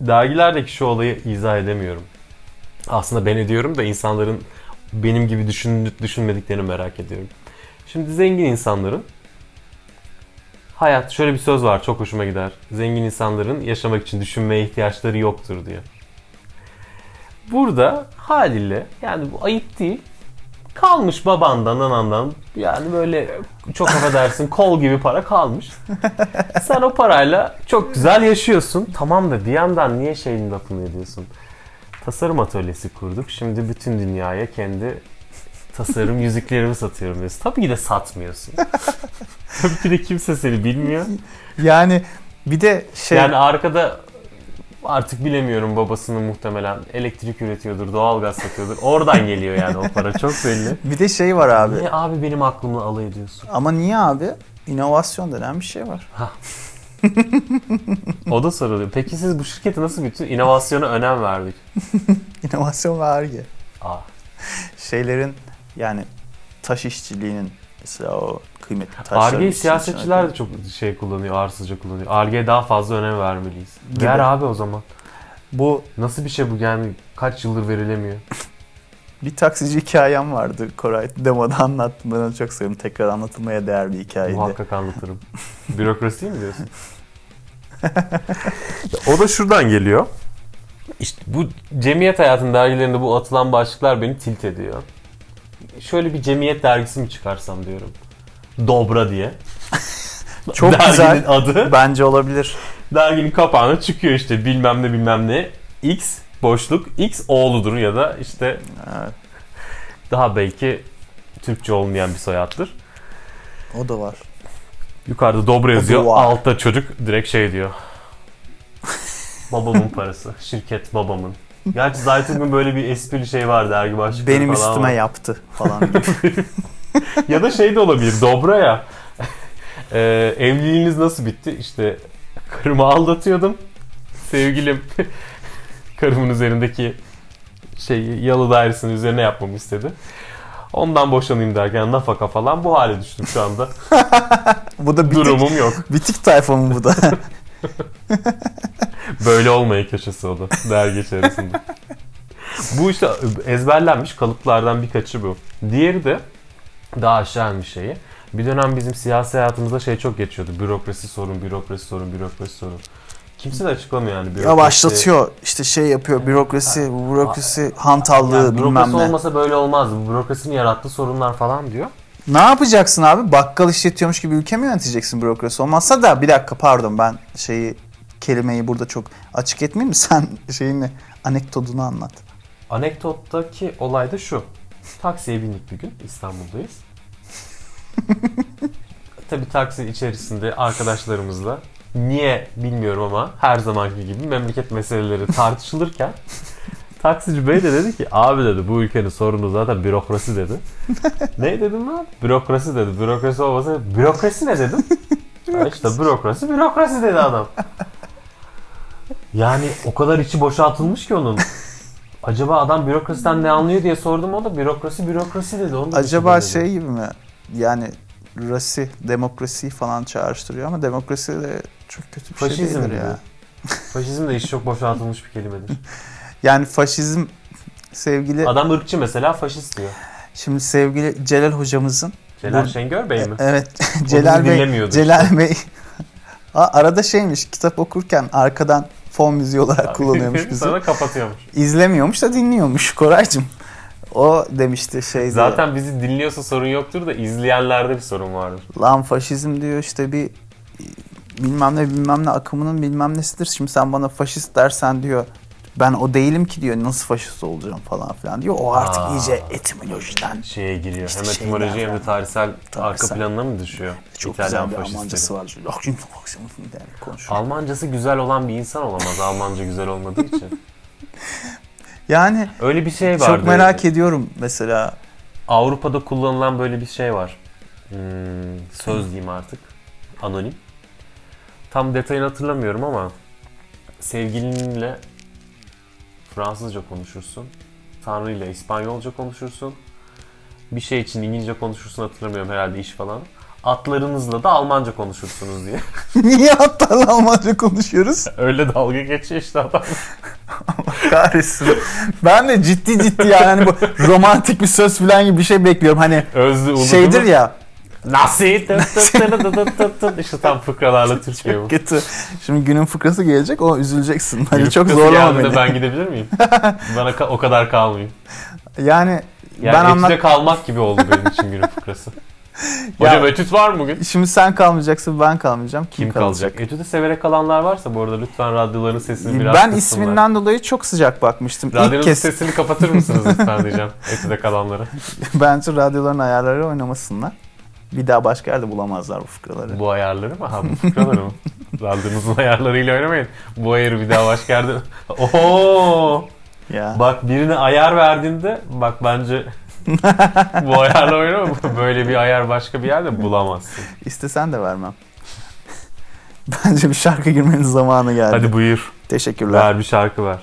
Dergilerdeki şu olayı izah edemiyorum. Aslında ben ediyorum da insanların benim gibi düşün, düşünmediklerini merak ediyorum. Şimdi zengin insanların hayat şöyle bir söz var çok hoşuma gider. Zengin insanların yaşamak için düşünmeye ihtiyaçları yoktur diyor. Burada haliyle yani bu ayıp değil. Kalmış babandan, anandan yani böyle çok affedersin <laughs> kol gibi para kalmış. Sen o parayla çok güzel yaşıyorsun. Tamam da bir yandan niye şeyin lafını ediyorsun? Tasarım atölyesi kurduk. Şimdi bütün dünyaya kendi tasarım <laughs> yüzüklerimi satıyorum diyorsun. Tabii ki de satmıyorsun. Tabii ki de kimse seni bilmiyor. Yani bir de şey Yani arkada Artık bilemiyorum babasının muhtemelen elektrik üretiyordur, doğalgaz satıyordur. Oradan geliyor yani o para çok belli. <laughs> Bir de şey var abi. Niye abi benim aklımla alay ediyorsun? Ama niye abi? İnovasyon denen bir şey var. O da soruluyor. Peki siz bu şirketi nasıl bütün inovasyona önem verdik? <laughs> İnovasyon ve Ar-Ge. Aa, Şeylerin yani taş işçiliğinin mesela o kıymetli taşların Arge'yi siyasetçiler de çok şey kullanıyor, arsızca kullanıyor. Arge'ye daha fazla önem vermeliyiz. Gibi. Ver abi o zaman. Bu Nasıl bir şey bu yani kaç yıldır verilemiyor? <laughs> bir taksici hikayem vardı Koray. Demoda anlattım. Ben onu çok seviyorum. Tekrar anlatılmaya değer bir hikayeydi. Muhakkak anlatırım. <laughs> Bürokrasi mi diyorsun? o da şuradan geliyor. İşte bu cemiyet hayatının dergilerinde bu atılan başlıklar beni tilt ediyor. Şöyle bir cemiyet dergisi mi çıkarsam diyorum. Dobra diye. <laughs> Çok Derginin güzel. adı. Bence olabilir. Derginin kapağına çıkıyor işte bilmem ne bilmem ne. X boşluk X oğludur ya da işte Evet, daha belki Türkçe olmayan bir soyaddır. o da var. Yukarıda dobra yazıyor. Altta çocuk direkt şey diyor. Babamın parası. Şirket babamın. Gerçi Zaytung'un böyle bir esprili şey var dergi başlıkları Benim falan üstüme var. yaptı falan gibi. <laughs> <laughs> Ya da şey de olabilir. Dobra ya. Ee, evliliğiniz nasıl bitti? İşte karımı aldatıyordum. Sevgilim <laughs> karımın üzerindeki şey yalı dairesinin üzerine yapmamı istedi. Ondan boşanayım derken nafaka falan bu hale düştüm şu anda. bu da bitik, Durumum yok. bitik tayfa mı bu da? <laughs> Böyle olmayı köşesi o da dergi içerisinde. bu işte ezberlenmiş kalıplardan birkaçı bu. Diğeri de daha aşağı inmiş şeyi. Bir dönem bizim siyasi hayatımızda şey çok geçiyordu. Bürokrasi sorun, bürokrasi sorun, bürokrasi sorun. Kimse de açıklamıyor yani bürokrasi. Yavaşlatıyor. işte şey yapıyor. Bürokrasi, bu bürokrasi hantallığı Yani bilmem bürokrasi ne. olmasa böyle olmaz. Bu bürokrasinin yarattığı sorunlar falan diyor. Ne yapacaksın abi? Bakkal işletiyormuş gibi ülke mi yöneteceksin bürokrasi olmazsa da bir dakika pardon ben şeyi kelimeyi burada çok açık etmeyeyim mi? <laughs> Sen şeyini anekdotunu anlat. Anekdottaki olay da şu. Taksiye bindik bir gün. İstanbul'dayız. <laughs> Tabii taksi içerisinde arkadaşlarımızla niye bilmiyorum ama her zamanki gibi memleket meseleleri tartışılırken taksici bey de dedi ki abi dedi bu ülkenin sorunu zaten bürokrasi dedi. <laughs> ne dedim ben? Bürokrasi dedi. Bürokrasi olmasa bürokrasi ne dedim? <laughs> Ha işte bürokrasi bürokrasi dedi adam. Yani o kadar içi boşaltılmış ki onun. Acaba adam bürokrasiden ne anlıyor diye sordum o da bürokrasi bürokrasi dedi. Onu da Acaba şey gibi mi? Yani rasi, demokrasi falan çağrıştırıyor ama demokrasi de çok kötü bir şey Faşizm değildir gibi. ya. Faşizm de iş çok boşaltılmış bir kelimedir. <laughs> Yani faşizm sevgili Adam ırkçı mesela faşist diyor. şimdi sevgili Celal hocamızın Celal Bu- Şengör Bey mi? evet <laughs> Celal Bey Celal işte. Bey Aa, arada şeymiş kitap okurken arkadan fon müziği olarak kullanıyormuş <laughs> bizi. Sonra kapatıyormuş. İzlemiyormuş da dinliyormuş Koraycığım. O demişti şey Zaten bizi dinliyorsa sorun yoktur da izleyenlerde bir sorun vardır. Lan faşizm diyor işte bir bilmem ne bilmem ne akımının bilmem nesidir. Şimdi sen bana faşist dersen diyor ben o değilim ki diyor nasıl faşist olacağım falan filan diyor. O artık Aa. iyice etimolojiden Şeye giriyor. İşte hem etimoloji hem de falan. tarihsel arka Tarihsel. planına mı düşüyor? çok İtalyan güzel bir. Almancası var. konuşuyor. Almancası güzel olan bir insan olamaz Almanca güzel olmadığı için. <laughs> Yani Öyle bir şey vardı. çok merak ediyorum mesela. Avrupa'da kullanılan böyle bir şey var. Hmm, söz diyeyim artık. Anonim. Tam detayını hatırlamıyorum ama sevgilinle Fransızca konuşursun. Tanrı ile İspanyolca konuşursun. Bir şey için İngilizce konuşursun hatırlamıyorum herhalde iş falan. Atlarınızla da Almanca konuşursunuz diye. <laughs> Niye hatta Almanca konuşuyoruz? Öyle dalga geçiyor işte adam. Kahretsin. ben de ciddi ciddi yani hani bu romantik bir söz falan gibi bir şey bekliyorum. Hani Özlü şeydir mu? ya Nasıl? işte tam <laughs> fıkralarla Türkiye bu. kötü. Şimdi günün fıkrası gelecek o üzüleceksin. Günün çok zorlama beni. Ben gidebilir miyim? <laughs> Bana ka- o kadar kalmayayım. Yani, Yani ben anlat... kalmak gibi oldu benim için günün <laughs> fıkrası. Hocam Ya- etüt var mı bugün? Şimdi sen kalmayacaksın ben kalmayacağım. Kim, Kim kalacak? kalacak? Etüde severek kalanlar varsa bu arada lütfen radyoların sesini biraz Ben isminden dolayı çok sıcak bakmıştım. Radyonun kez sesini kapatır mısınız lütfen diyeceğim etüde kalanlara. bence radyoların ayarları oynamasınlar. Bir daha başka yerde bulamazlar bu fıkraları. Bu ayarları mı? Ha bu fıkraları mı? <laughs> Randınızın ayarlarıyla oynamayın. Bu ayarı bir daha başka yerde... <laughs> Oho! Ya. Bak birine ayar verdiğinde bak bence bu ayarla oynama. <laughs> Böyle bir ayar başka bir yerde bulamazsın. İstesen de vermem. Bence bir şarkı girmenin zamanı geldi. Hadi buyur. Teşekkürler. Ver bir şarkı ver.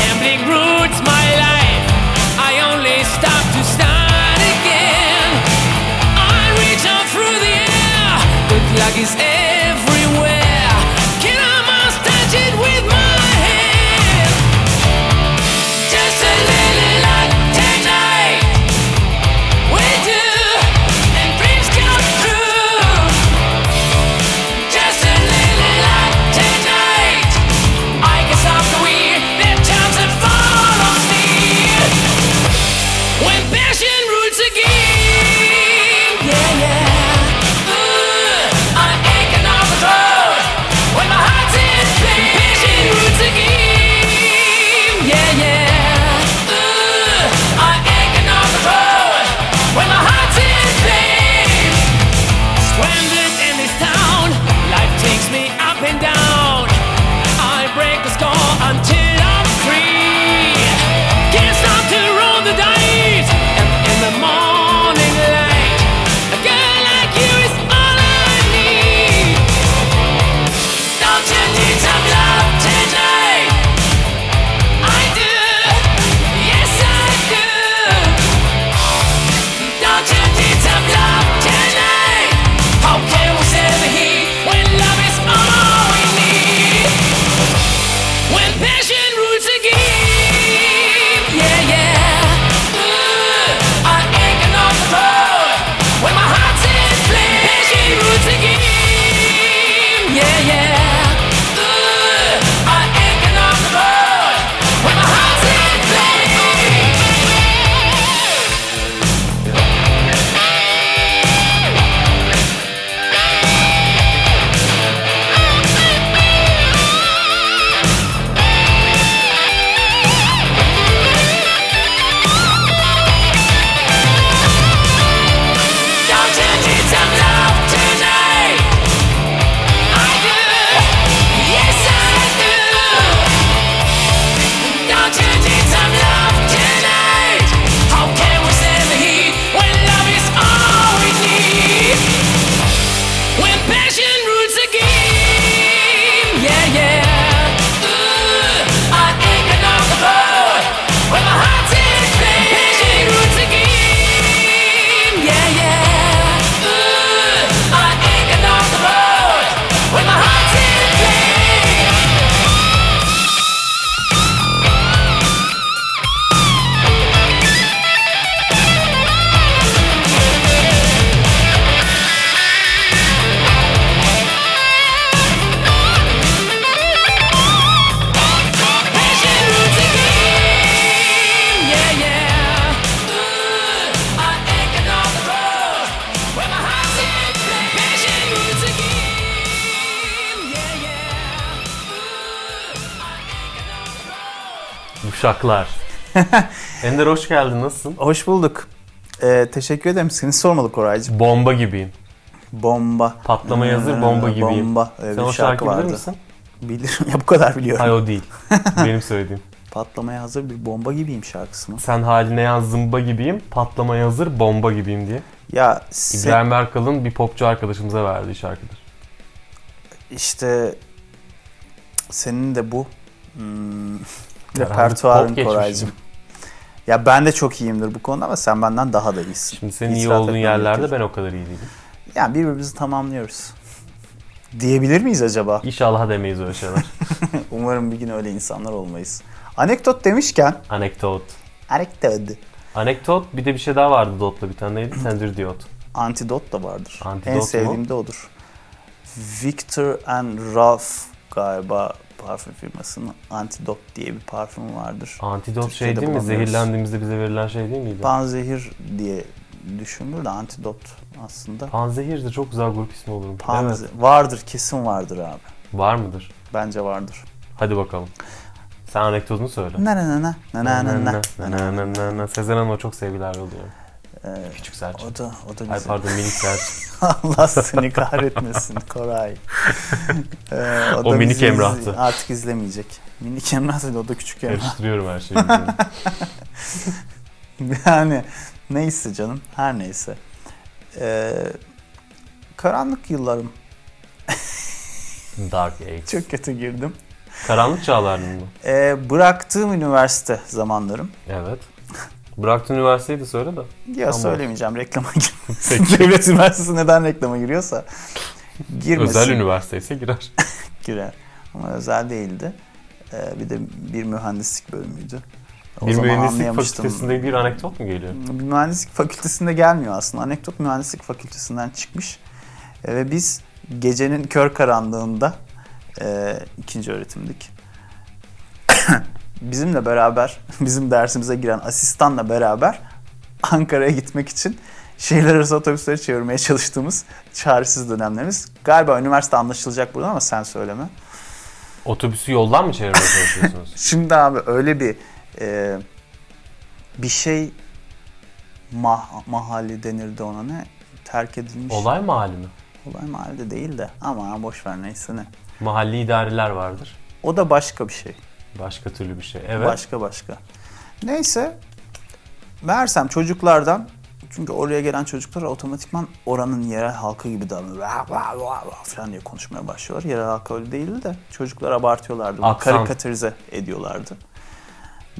gambling room. <laughs> Ender hoş geldin. Nasılsın? Hoş bulduk. Ee, teşekkür ederim. Seni sormadık Koraycığım. Bomba gibiyim. Bomba. Patlamaya hazır Ee, bomba gibiyim. Bomba. Öyle Sen bir o şarkı şarkıyı bilir vardı. misin? Bilirim. <laughs> ya bu kadar biliyorum. Hayır o değil. <laughs> Benim söylediğim. Patlamaya hazır bir bomba gibiyim şarkısı mı? Sen haline yaz zımba gibiyim, patlamaya hazır bomba gibiyim diye. Ya sen, İbrahim Erkal'ın bir popçu arkadaşımıza verdiği şarkıdır. işte senin de bu hmm, repertuarın. Koraycığım. Ya ben de çok iyiyimdir bu konuda ama sen benden daha da iyisin. Şimdi senin iyi İtiraf olduğun etmem yerlerde gerekir. ben o kadar iyi değilim. Yani birbirimizi tamamlıyoruz. Diyebilir miyiz acaba? İnşallah demeyiz öyle şeyler. <laughs> Umarım bir gün öyle insanlar olmayız. Anekdot demişken, Anekdot. anekdot. Anekdot bir de bir şey daha vardı Dot'la bir tane neydi? Tendirdiyot. Antidot da vardır. Antidot en mu? sevdiğim de odur. Victor and Ralph galiba parfüm firmasının Antidot diye bir parfümü vardır. Antidot şey Türkiye'de değil mi? Zehirlendiğimizde bize verilen şey değil miydi? Panzehir diye düşünülür de antidot aslında. Panzehir de çok güzel grup ismi olur. Panze Evet. vardır kesin vardır abi. Var mıdır? Bence vardır. Hadi bakalım. Sen anekdotunu söyle. Na na na na na na na Na na na na na. Sezen Hanım'a çok sevgiler yolluyorum. Ee, Küçük Selçuk. o da o da Ay güzel. pardon minik Selçuk. <laughs> Allah seni kahretmesin Koray. <laughs> Ee, O minik bizi Emrah'tı. Artık izlemeyecek. Minik Emrah değil o da küçük Emrah. Karıştırıyorum her şeyi. <laughs> yani neyse canım her neyse. Ee, karanlık yıllarım. Dark Age. Çok kötü girdim. Karanlık çağların mı? Ee, bıraktığım üniversite zamanlarım. Evet. Bıraktığın üniversiteyi de söyle de. Ya Tamam. söylemeyeceğim reklama girmesin. <laughs> Devlet Üniversitesi neden reklama giriyorsa girmesin. Özel üniversite ise girer. <laughs> girer. Ama özel değildi. Ee, bir de bir mühendislik bölümüydü. O bir mühendislik fakültesinde bir anekdot mu geliyor? Bir mühendislik fakültesinde gelmiyor aslında. Anekdot mühendislik fakültesinden çıkmış. Ee, ve biz gecenin kör karanlığında e, ikinci öğretimdik. Bizimle beraber, <laughs> bizim dersimize giren asistanla beraber Ankara'ya gitmek için şehirler arası otobüsleri çevirmeye çalıştığımız çaresiz dönemlerimiz. Galiba üniversite anlaşılacak burada ama sen söyleme. Otobüsü yoldan mı çevirmeye çalışıyorsunuz? <laughs> Şimdi abi öyle bir e, bir şey mah, mahalli denirdi ona ne? Terk edilmiş. Olay mahalli mi? Olay mahalli değil de ama boş ver neyse ne. Mahalli idareler vardır. O da başka bir şey. Başka türlü bir şey. Evet. Başka başka. Neyse. Meğersem çocuklardan çünkü oraya gelen çocuklar otomatikman oranın yerel halkı gibi davranıyor. Vah, vah, vah, vah falan diye konuşmaya başlıyorlar. Yerel halkı öyle değildi de çocuklar abartıyorlardı. Aksan. Karikatürize ediyorlardı.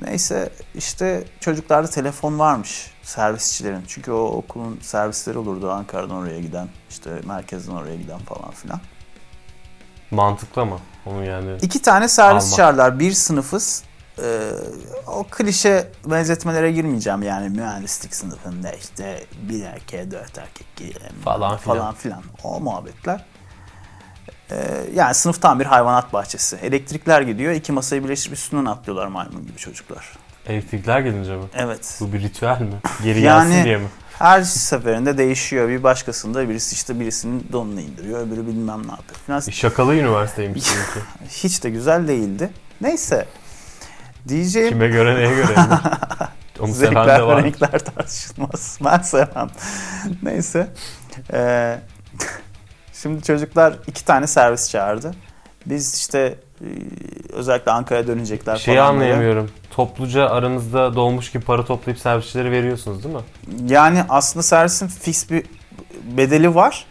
Neyse işte çocuklarda telefon varmış servisçilerin. Çünkü o okulun servisleri olurdu Ankara'dan oraya giden, işte merkezden oraya giden falan filan. Mantıklı ama. Onu yani İki tane servis Almak. çağırdılar. Bir sınıfız. Ee, o klişe benzetmelere girmeyeceğim yani mühendislik sınıfında işte bir erkeğe dört erkek girelim Falan filan. falan filan o muhabbetler. Ee, yani sınıf tam bir hayvanat bahçesi. Elektrikler gidiyor iki masayı birleştirip üstünden atlıyorlar maymun gibi çocuklar. elektrikler gelince mi? Evet. Bu bir ritüel mi? Geri Yani- gelsin diye mi? Her seferinde değişiyor. Bir başkasında birisi işte birisinin donunu indiriyor. Öbürü bilmem ne yapıyor. Bir şakalı üniversiteymiş çünkü. <laughs> Hiç de güzel değildi. Neyse. Diyeceğim Kime göre neye göre? <laughs> Onu Zevkler ve var. renkler tartışılmaz. <laughs> Ben sevmem. Neyse. Ee, şimdi çocuklar iki tane servis çağırdı. Biz işte e, özellikle Ankara'ya dönecekler Şeyi falan böyle. anlayamıyorum. Topluca aranızda dolmuş gibi para toplayıp servisçilere veriyorsunuz değil mi? Yani aslında servisin fix bir bedeli var.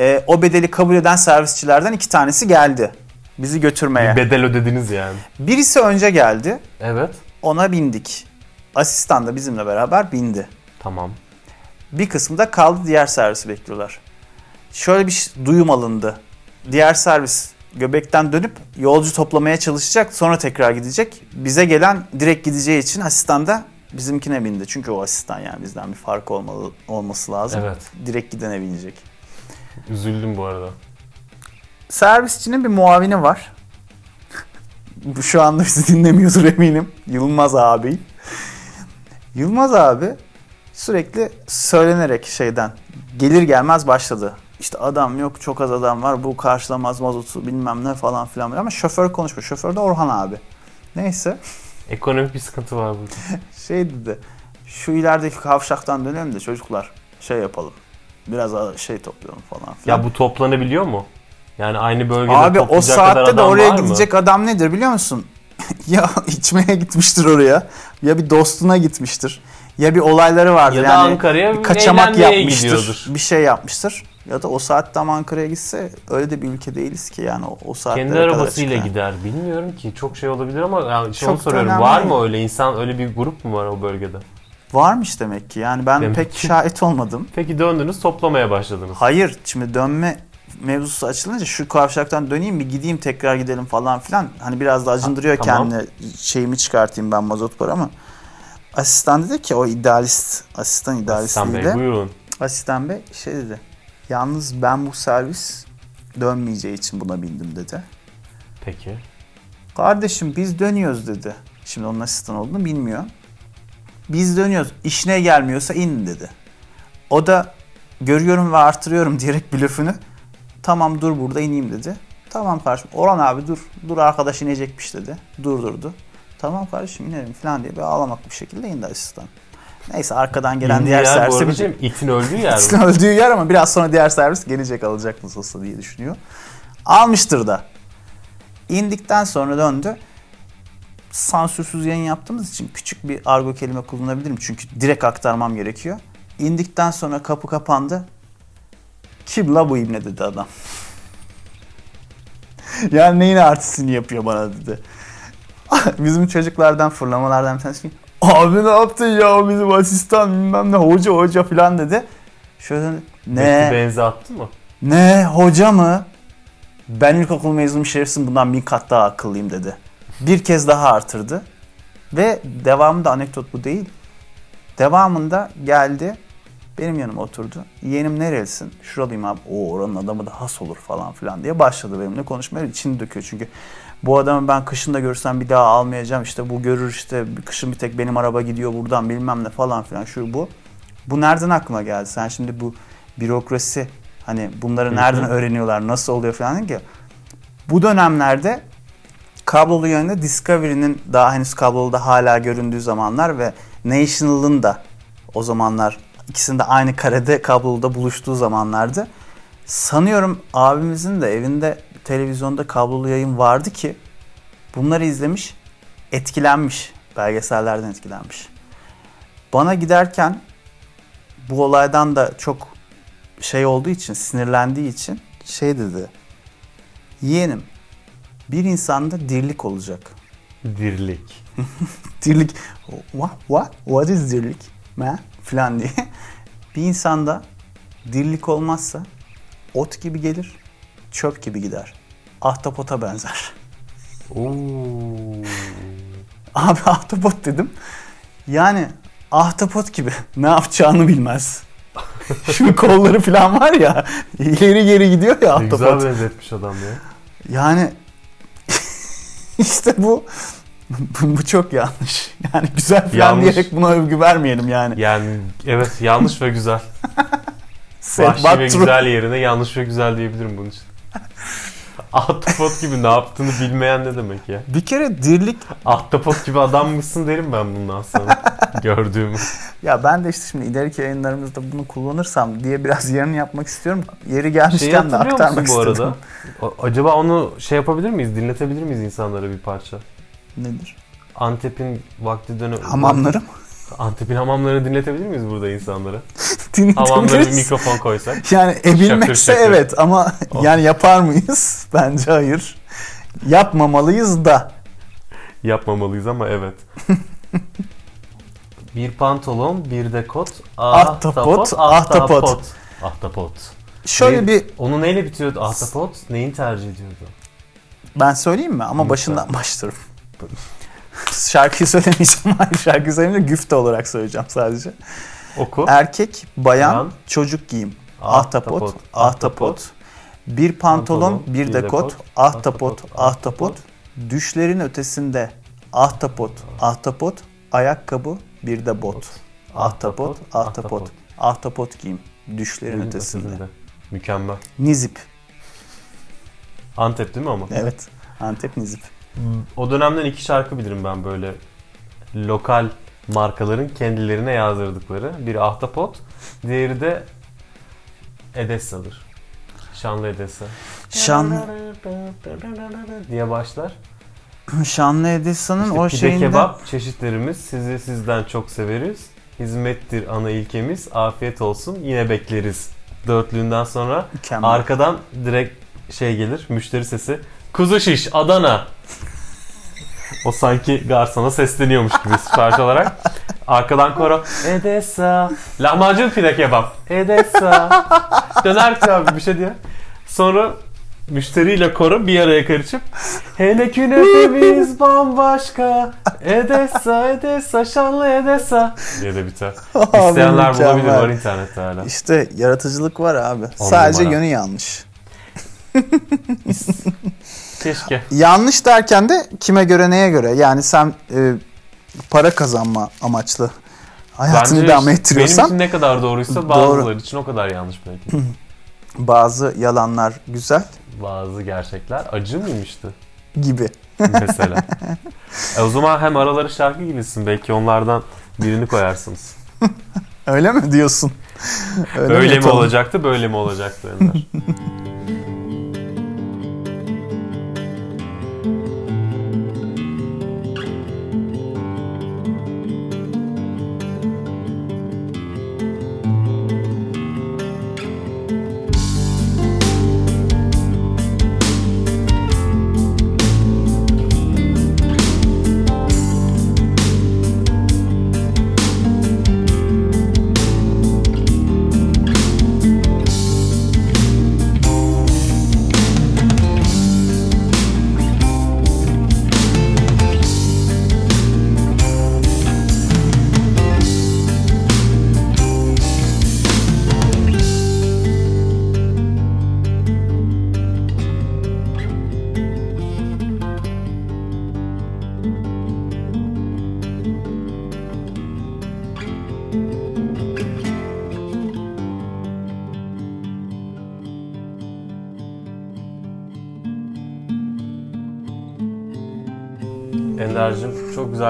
Ee, o bedeli kabul eden servisçilerden iki tanesi geldi. Bizi götürmeye. Bir bedel ödediniz yani. Birisi önce geldi. Evet. Ona bindik. Asistan da bizimle beraber bindi. Tamam. Bir kısmı da kaldı diğer servisi bekliyorlar. Şöyle bir duyum alındı. Diğer servis göbekten dönüp yolcu toplamaya çalışacak sonra tekrar gidecek. Bize gelen direkt gideceği için asistan da bizimkine bindi. Çünkü o asistan yani bizden bir fark olmalı, olması lazım. Evet. Direkt gidene binecek. Üzüldüm bu arada. Servisçinin bir muavini var. <laughs> Şu anda bizi dinlemiyordur eminim. Yılmaz abi. Yılmaz abi sürekli söylenerek şeyden gelir gelmez başladı. İşte adam yok çok az adam var bu karşılamaz mazotu bilmem ne falan filan ama şoför konuşmuyor. Şoför de Orhan abi. Neyse Ekonomik bir sıkıntı var burada. <laughs> şey dedi şu ilerideki kavşaktan dönelim de çocuklar şey yapalım. Biraz şey toplayalım falan filan. Ya bu toplanabiliyor mu? Yani aynı bölgede Abi o saatte de oraya mı? gidecek adam nedir biliyor musun? <laughs> ya içmeye gitmiştir oraya. Ya bir dostuna gitmiştir. Ya bir olayları vardır. Ya da yani Ankara'ya bir kaçamak yapmıştır. gidiyordur. Bir şey yapmıştır. Ya da o saatte ama Ankara'ya gitse öyle de bir ülke değiliz ki yani o, o saatlere Kendi kadar arabasıyla yani. gider. Bilmiyorum ki. Çok şey olabilir ama yani işte Çok soruyorum. önemli Var mı öyle insan, öyle bir grup mu var o bölgede? Varmış demek ki yani ben Demek pek ki. şahit olmadım. Peki döndünüz toplamaya başladınız. Hayır şimdi dönme mevzusu açılınca şu kavşaktan döneyim bir gideyim tekrar gidelim falan filan. Hani biraz da acındırıyor Ha, tamam. kendine şeyimi çıkartayım ben mazot paramı. Asistan dedi ki o idealist asistan idealist Sen Bey buyurun. asistan bey şey dedi. Yalnız ben bu servis dönmeyeceği için buna bindim dedi. Peki. Kardeşim biz dönüyoruz dedi. Şimdi onun asistan olduğunu bilmiyor. Biz dönüyoruz. İşine gelmiyorsa in dedi. O da görüyorum ve artırıyorum diyerek blöfünü. Tamam dur burada ineyim dedi. Tamam kardeşim. Orhan abi dur. Dur arkadaş inecekmiş dedi. Durdurdu. Tamam kardeşim inerim falan diye bir ağlamak bir şekilde indi asistan. Neyse arkadan gelen diğer yer bu servise arada bir itin öldüğü yer? <laughs> Aslan öldüğü yer ama biraz sonra diğer servis gelecek alacak nasılsa diye düşünüyor. Almıştır da. İndikten sonra döndü. Sansürsüz yayın yaptığımız için küçük bir argo kelime kullanabilirim. Çünkü direkt aktarmam gerekiyor. İndikten sonra kapı kapandı. Kim la bu ibne dedi adam. <laughs> yani neyin artistini yapıyor bana dedi. <laughs> Bizim çocuklardan fırlamalardan bir tanesi Abi ne yaptın ya bizim asistan bilmem ne hoca hoca falan dedi. Şöyle ne benzi attı mı? ne hoca mı? Ben ilkokul mezunum şerefsin bundan bin kat daha akıllıyım dedi. Bir kez daha artırdı. Ve devamında anekdot bu değil. Devamında geldi. Benim yanıma oturdu. Yeğenim nerelisin? Şuralıyım abi. O oranın adamı da has olur falan filan diye başladı benimle konuşmaya. İçini döküyor çünkü. Bu adamı ben kışında görsem bir daha almayacağım. İşte bu görür işte kışın bir tek benim araba gidiyor buradan bilmem ne falan filan şu bu. Bu nereden aklıma geldi? Sen şimdi bu bürokrasi hani bunları nereden öğreniyorlar, nasıl oluyor falan ki. Bu dönemlerde kablolu yayında Discovery'nin daha henüz kablolu da hala göründüğü zamanlar ve National'ın da o zamanlar ikisinin de aynı karede kabloluda buluştuğu zamanlardı. Sanıyorum abimizin de evinde televizyonda kablolu yayın vardı ki bunları izlemiş, etkilenmiş. Belgesellerden etkilenmiş. Bana giderken bu olaydan da çok şey olduğu için, sinirlendiği için şey dedi. Yeğenim, bir insanda dirlik olacak. Dirlik. <laughs> Dirlik, what, what, what is dirlik? Man? Falan diye. Bir insanda dirlik olmazsa ot gibi gelir, çöp gibi gider. Ahtapota benzer. Oo. Abi ahtapot dedim. Yani ahtapot gibi ne yapacağını bilmez. <laughs> Şu kolları falan var ya ileri geri gidiyor ya Ne güzel ahtapot. benzetmiş adam ya. Yani <laughs> işte bu bu, çok yanlış. Yani güzel falan Yanlış. diyerek buna övgü vermeyelim yani. Yani evet yanlış ve güzel. <laughs> Vahşi ve güzel yerine yanlış ve güzel diyebilirim bunun için. Ahtapot gibi ne yaptığını bilmeyen ne demek ya? Bir kere dirlik Ahtapot gibi adam mısın derim ben bundan sonra. <laughs> Gördüğümü. ya ben de işte şimdi ileriki yayınlarımızda bunu kullanırsam diye biraz yarını yapmak istiyorum. Yeri gelmişken de hatırlıyor musun aktarmak bu istedim. arada? O- acaba onu şey yapabilir miyiz? Dinletebilir miyiz insanlara bir parça? Nedir? Antep'in vakti dönemi... Hamamlarım. Antep'in hamamlarını dinletebilir miyiz burada insanlara? <laughs> Hamamlara bir mikrofon koysak. Yani ebilmekse Şakır şakır. evet ama yani yapar mıyız? <laughs> Bence hayır. Yapmamalıyız da. Yapmamalıyız ama evet. <laughs> bir pantolon, bir de kot. Ahtapot, ahtapot. Ahtapot. Şöyle bir Onu neyle bitiyordu ahtapot? Neyin tercih ediyordu? ben söyleyeyim mi? Ama Lütfen. başından başlarım. <laughs> Şarkıyı söylemeyeceğim. Hayır şarkıyı söylemeyeceğim. Güfte olarak söyleyeceğim sadece. Oku. Erkek, bayan, Bayan, çocuk giyim. Ahtapot, ahtapot, ahtapot. Bir pantolon, Pantolon, bir de kot. Ahtapot, ahtapot. Düşlerin ötesinde ahtapot, ahtapot. Ayakkabı, bir de bot. Ahtapot, ahtapot. Ahtapot giyim. Düşlerin ötesinde. Mükemmel. Nizip. Antep değil mi ama? Evet. Antep Nizip. O dönemden iki şarkı bilirim ben böyle lokal markaların kendilerine yazdırdıkları. Biri Ahtapot, diğeri de Edessa'dır. Şanlı Edessa. Şan, diye başlar. Şanlı Edessa'nın İşte o pide şeyinde... kebap çeşitlerimiz sizi sizden çok severiz. Hizmettir ana ilkemiz. Afiyet olsun. Yine bekleriz. Dörtlüğünden sonra Mükemmel. arkadan direkt şey gelir. Müşteri sesi. Kuzu şiş Adana. O sanki garsona sesleniyormuş gibi sipariş olarak. Arkadan koro. Edessa. Lahmacun pide kebap. Edessa. Döner kebap bir şey diyor. Sonra müşteriyle koro bir araya karışıp hele künefemiz bambaşka Edessa, Edessa, şanlı Edessa diye de biter. <laughs> İsteyenler bulabilir mükemmel. var internette hala. İşte yaratıcılık var abi. Sadece numara. yönü yanlış. Keşke. Yanlış derken de kime göre neye göre? Yani sen e, para kazanma amaçlı hayatını Bence devam benim ettiriyorsan için ne kadar doğruysa Doğru. bazıları için o kadar yanlış belki. bazı yalanlar güzel Bazı gerçekler acı mıymıştı gibi. mesela. <laughs> e o zaman hem araları şarkı girsin belki onlardan birini koyarsınız. Öyle mi diyorsun? <laughs> Öyle, mi yapalım? olacaktı böyle mi olacaktı Ender? <laughs>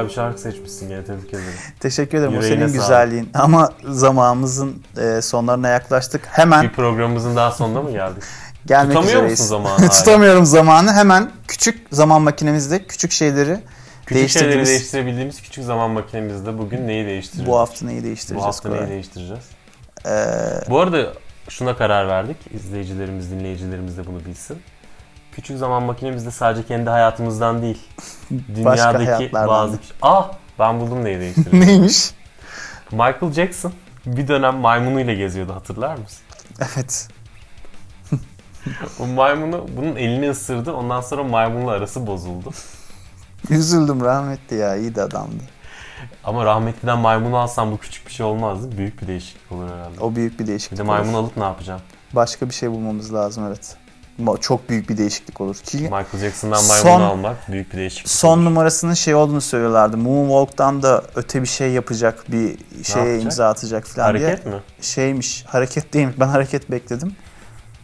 güzel bir şarkı seçmişsin gene tebrik ederim. Teşekkür ederim. O Yüreğine senin sağlık. güzelliğin. Ama zamanımızın e, sonlarına yaklaştık. Hemen Bir programımızın daha sonuna mı geldik? gelmek Tutamıyor üzereyiz. musun zamanı? <laughs> Tutamıyorum zamanı. Hemen küçük zaman makinemizde küçük şeyleri Küçük şeyleri değiştirdiğimiz değiştirebildiğimiz küçük zaman makinemizde bugün neyi değiştireceğiz? bu hafta neyi Bu değiştireceğiz? hafta Koray? neyi değiştireceğiz? Ee, Bu arada şuna karar verdik. İzleyicilerimiz, dinleyicilerimiz de bunu bilsin. Küçük zaman makinemizde sadece kendi hayatımızdan değil. <laughs> Dünyadaki bazı... Ah! Ben buldum neyi değiştireceğiz. neymiş? Michael Jackson bir dönem maymunuyla geziyordu hatırlar mısın? Evet. O maymunu bunun elini ısırdı. Ondan sonra maymunla arası bozuldu. Üzüldüm rahmetli ya. iyi de adamdı. Ama rahmetliden maymunu alsam bu küçük bir şey olmazdı. Büyük bir değişiklik olur herhalde. O büyük bir Bir değişiklik de olur. maymun alıp ne yapacağım? Başka bir şey bulmamız lazım evet. Çok büyük bir değişiklik olur. Ki Michael Jackson'dan Son- maymunu almak büyük bir değişiklik son olur. numarasının şey olduğunu söylüyorlardı. Moonwalk'tan da öte bir şey yapacak, bir şeye yapacak? imza atacak falan diye. Hareket mi? Şeymiş, hareket değilmiş. Ben hareket bekledim.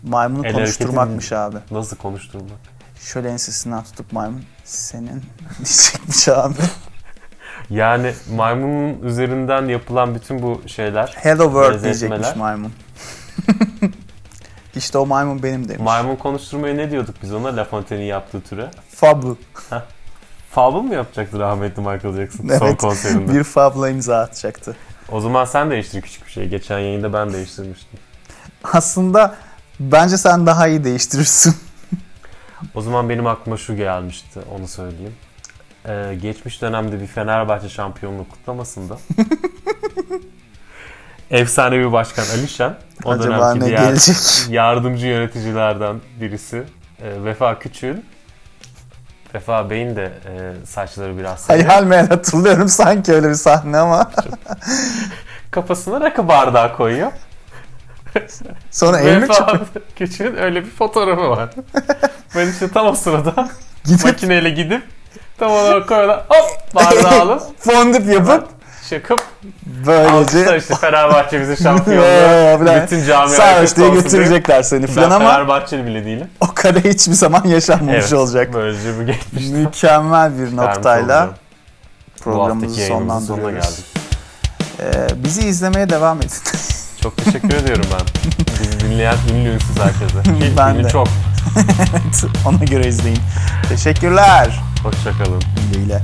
Maymunu El konuşturmakmış abi. Nasıl konuşturmak? Şöyle ensesinden tutup maymun senin <laughs> diyecekmiş abi. Yani maymunun üzerinden yapılan bütün bu şeyler Hello world diyecekmiş maymun. İşte o maymun benim demiş. Maymun konuşturmaya ne diyorduk biz ona? La Fontaine'in yaptığı türe. Fable. Fable mı yapacaktı rahmetli Michael Jackson son Evet, konserinde? Bir Fable'a imza atacaktı. O zaman sen değiştir küçük bir şey. Geçen yayında ben değiştirmiştim. Aslında bence sen daha iyi değiştirirsin. O zaman benim aklıma şu gelmişti, onu söyleyeyim. Ee, geçmiş dönemde bir Fenerbahçe şampiyonluğu kutlamasında <laughs> efsane bir başkan Alişan, o Acaba ne diğer gelecek? <laughs> yardımcı yöneticilerden birisi e, Vefa Küçük'ün Vefa Bey'in de e, saçları biraz sarı. Hayal meyal hatırlıyorum sanki öyle bir sahne ama. <laughs> Kafasına rakı bardağı koyuyor. Sonra elini Vefa Küçük'ün öyle bir fotoğrafı var. ben işte tam o sırada gidip makineyle gidip tam olarak koyuyorlar. Hop bardağı alıp <laughs> fondip yapıp Şakıp böylece işte <laughs> Fenerbahçe bizi şampiyonluğu. <laughs> Bütün camiye sarhoş diye götürecekler seni falan ama Fenerbahçeli bile değilim. o kare hiçbir zaman yaşanmamış Evet, olacak. Böylece bu geçmiş. Mükemmel bir noktayla programımızı sonlandırıyoruz. Ee, bizi izlemeye devam edin. <laughs> Çok teşekkür ediyorum ben. Bizi dinleyen ünlü ünsüz herkese. Ki Ben de. çok. Ona göre izleyin. Teşekkürler. Hoşçakalın. Güle güle.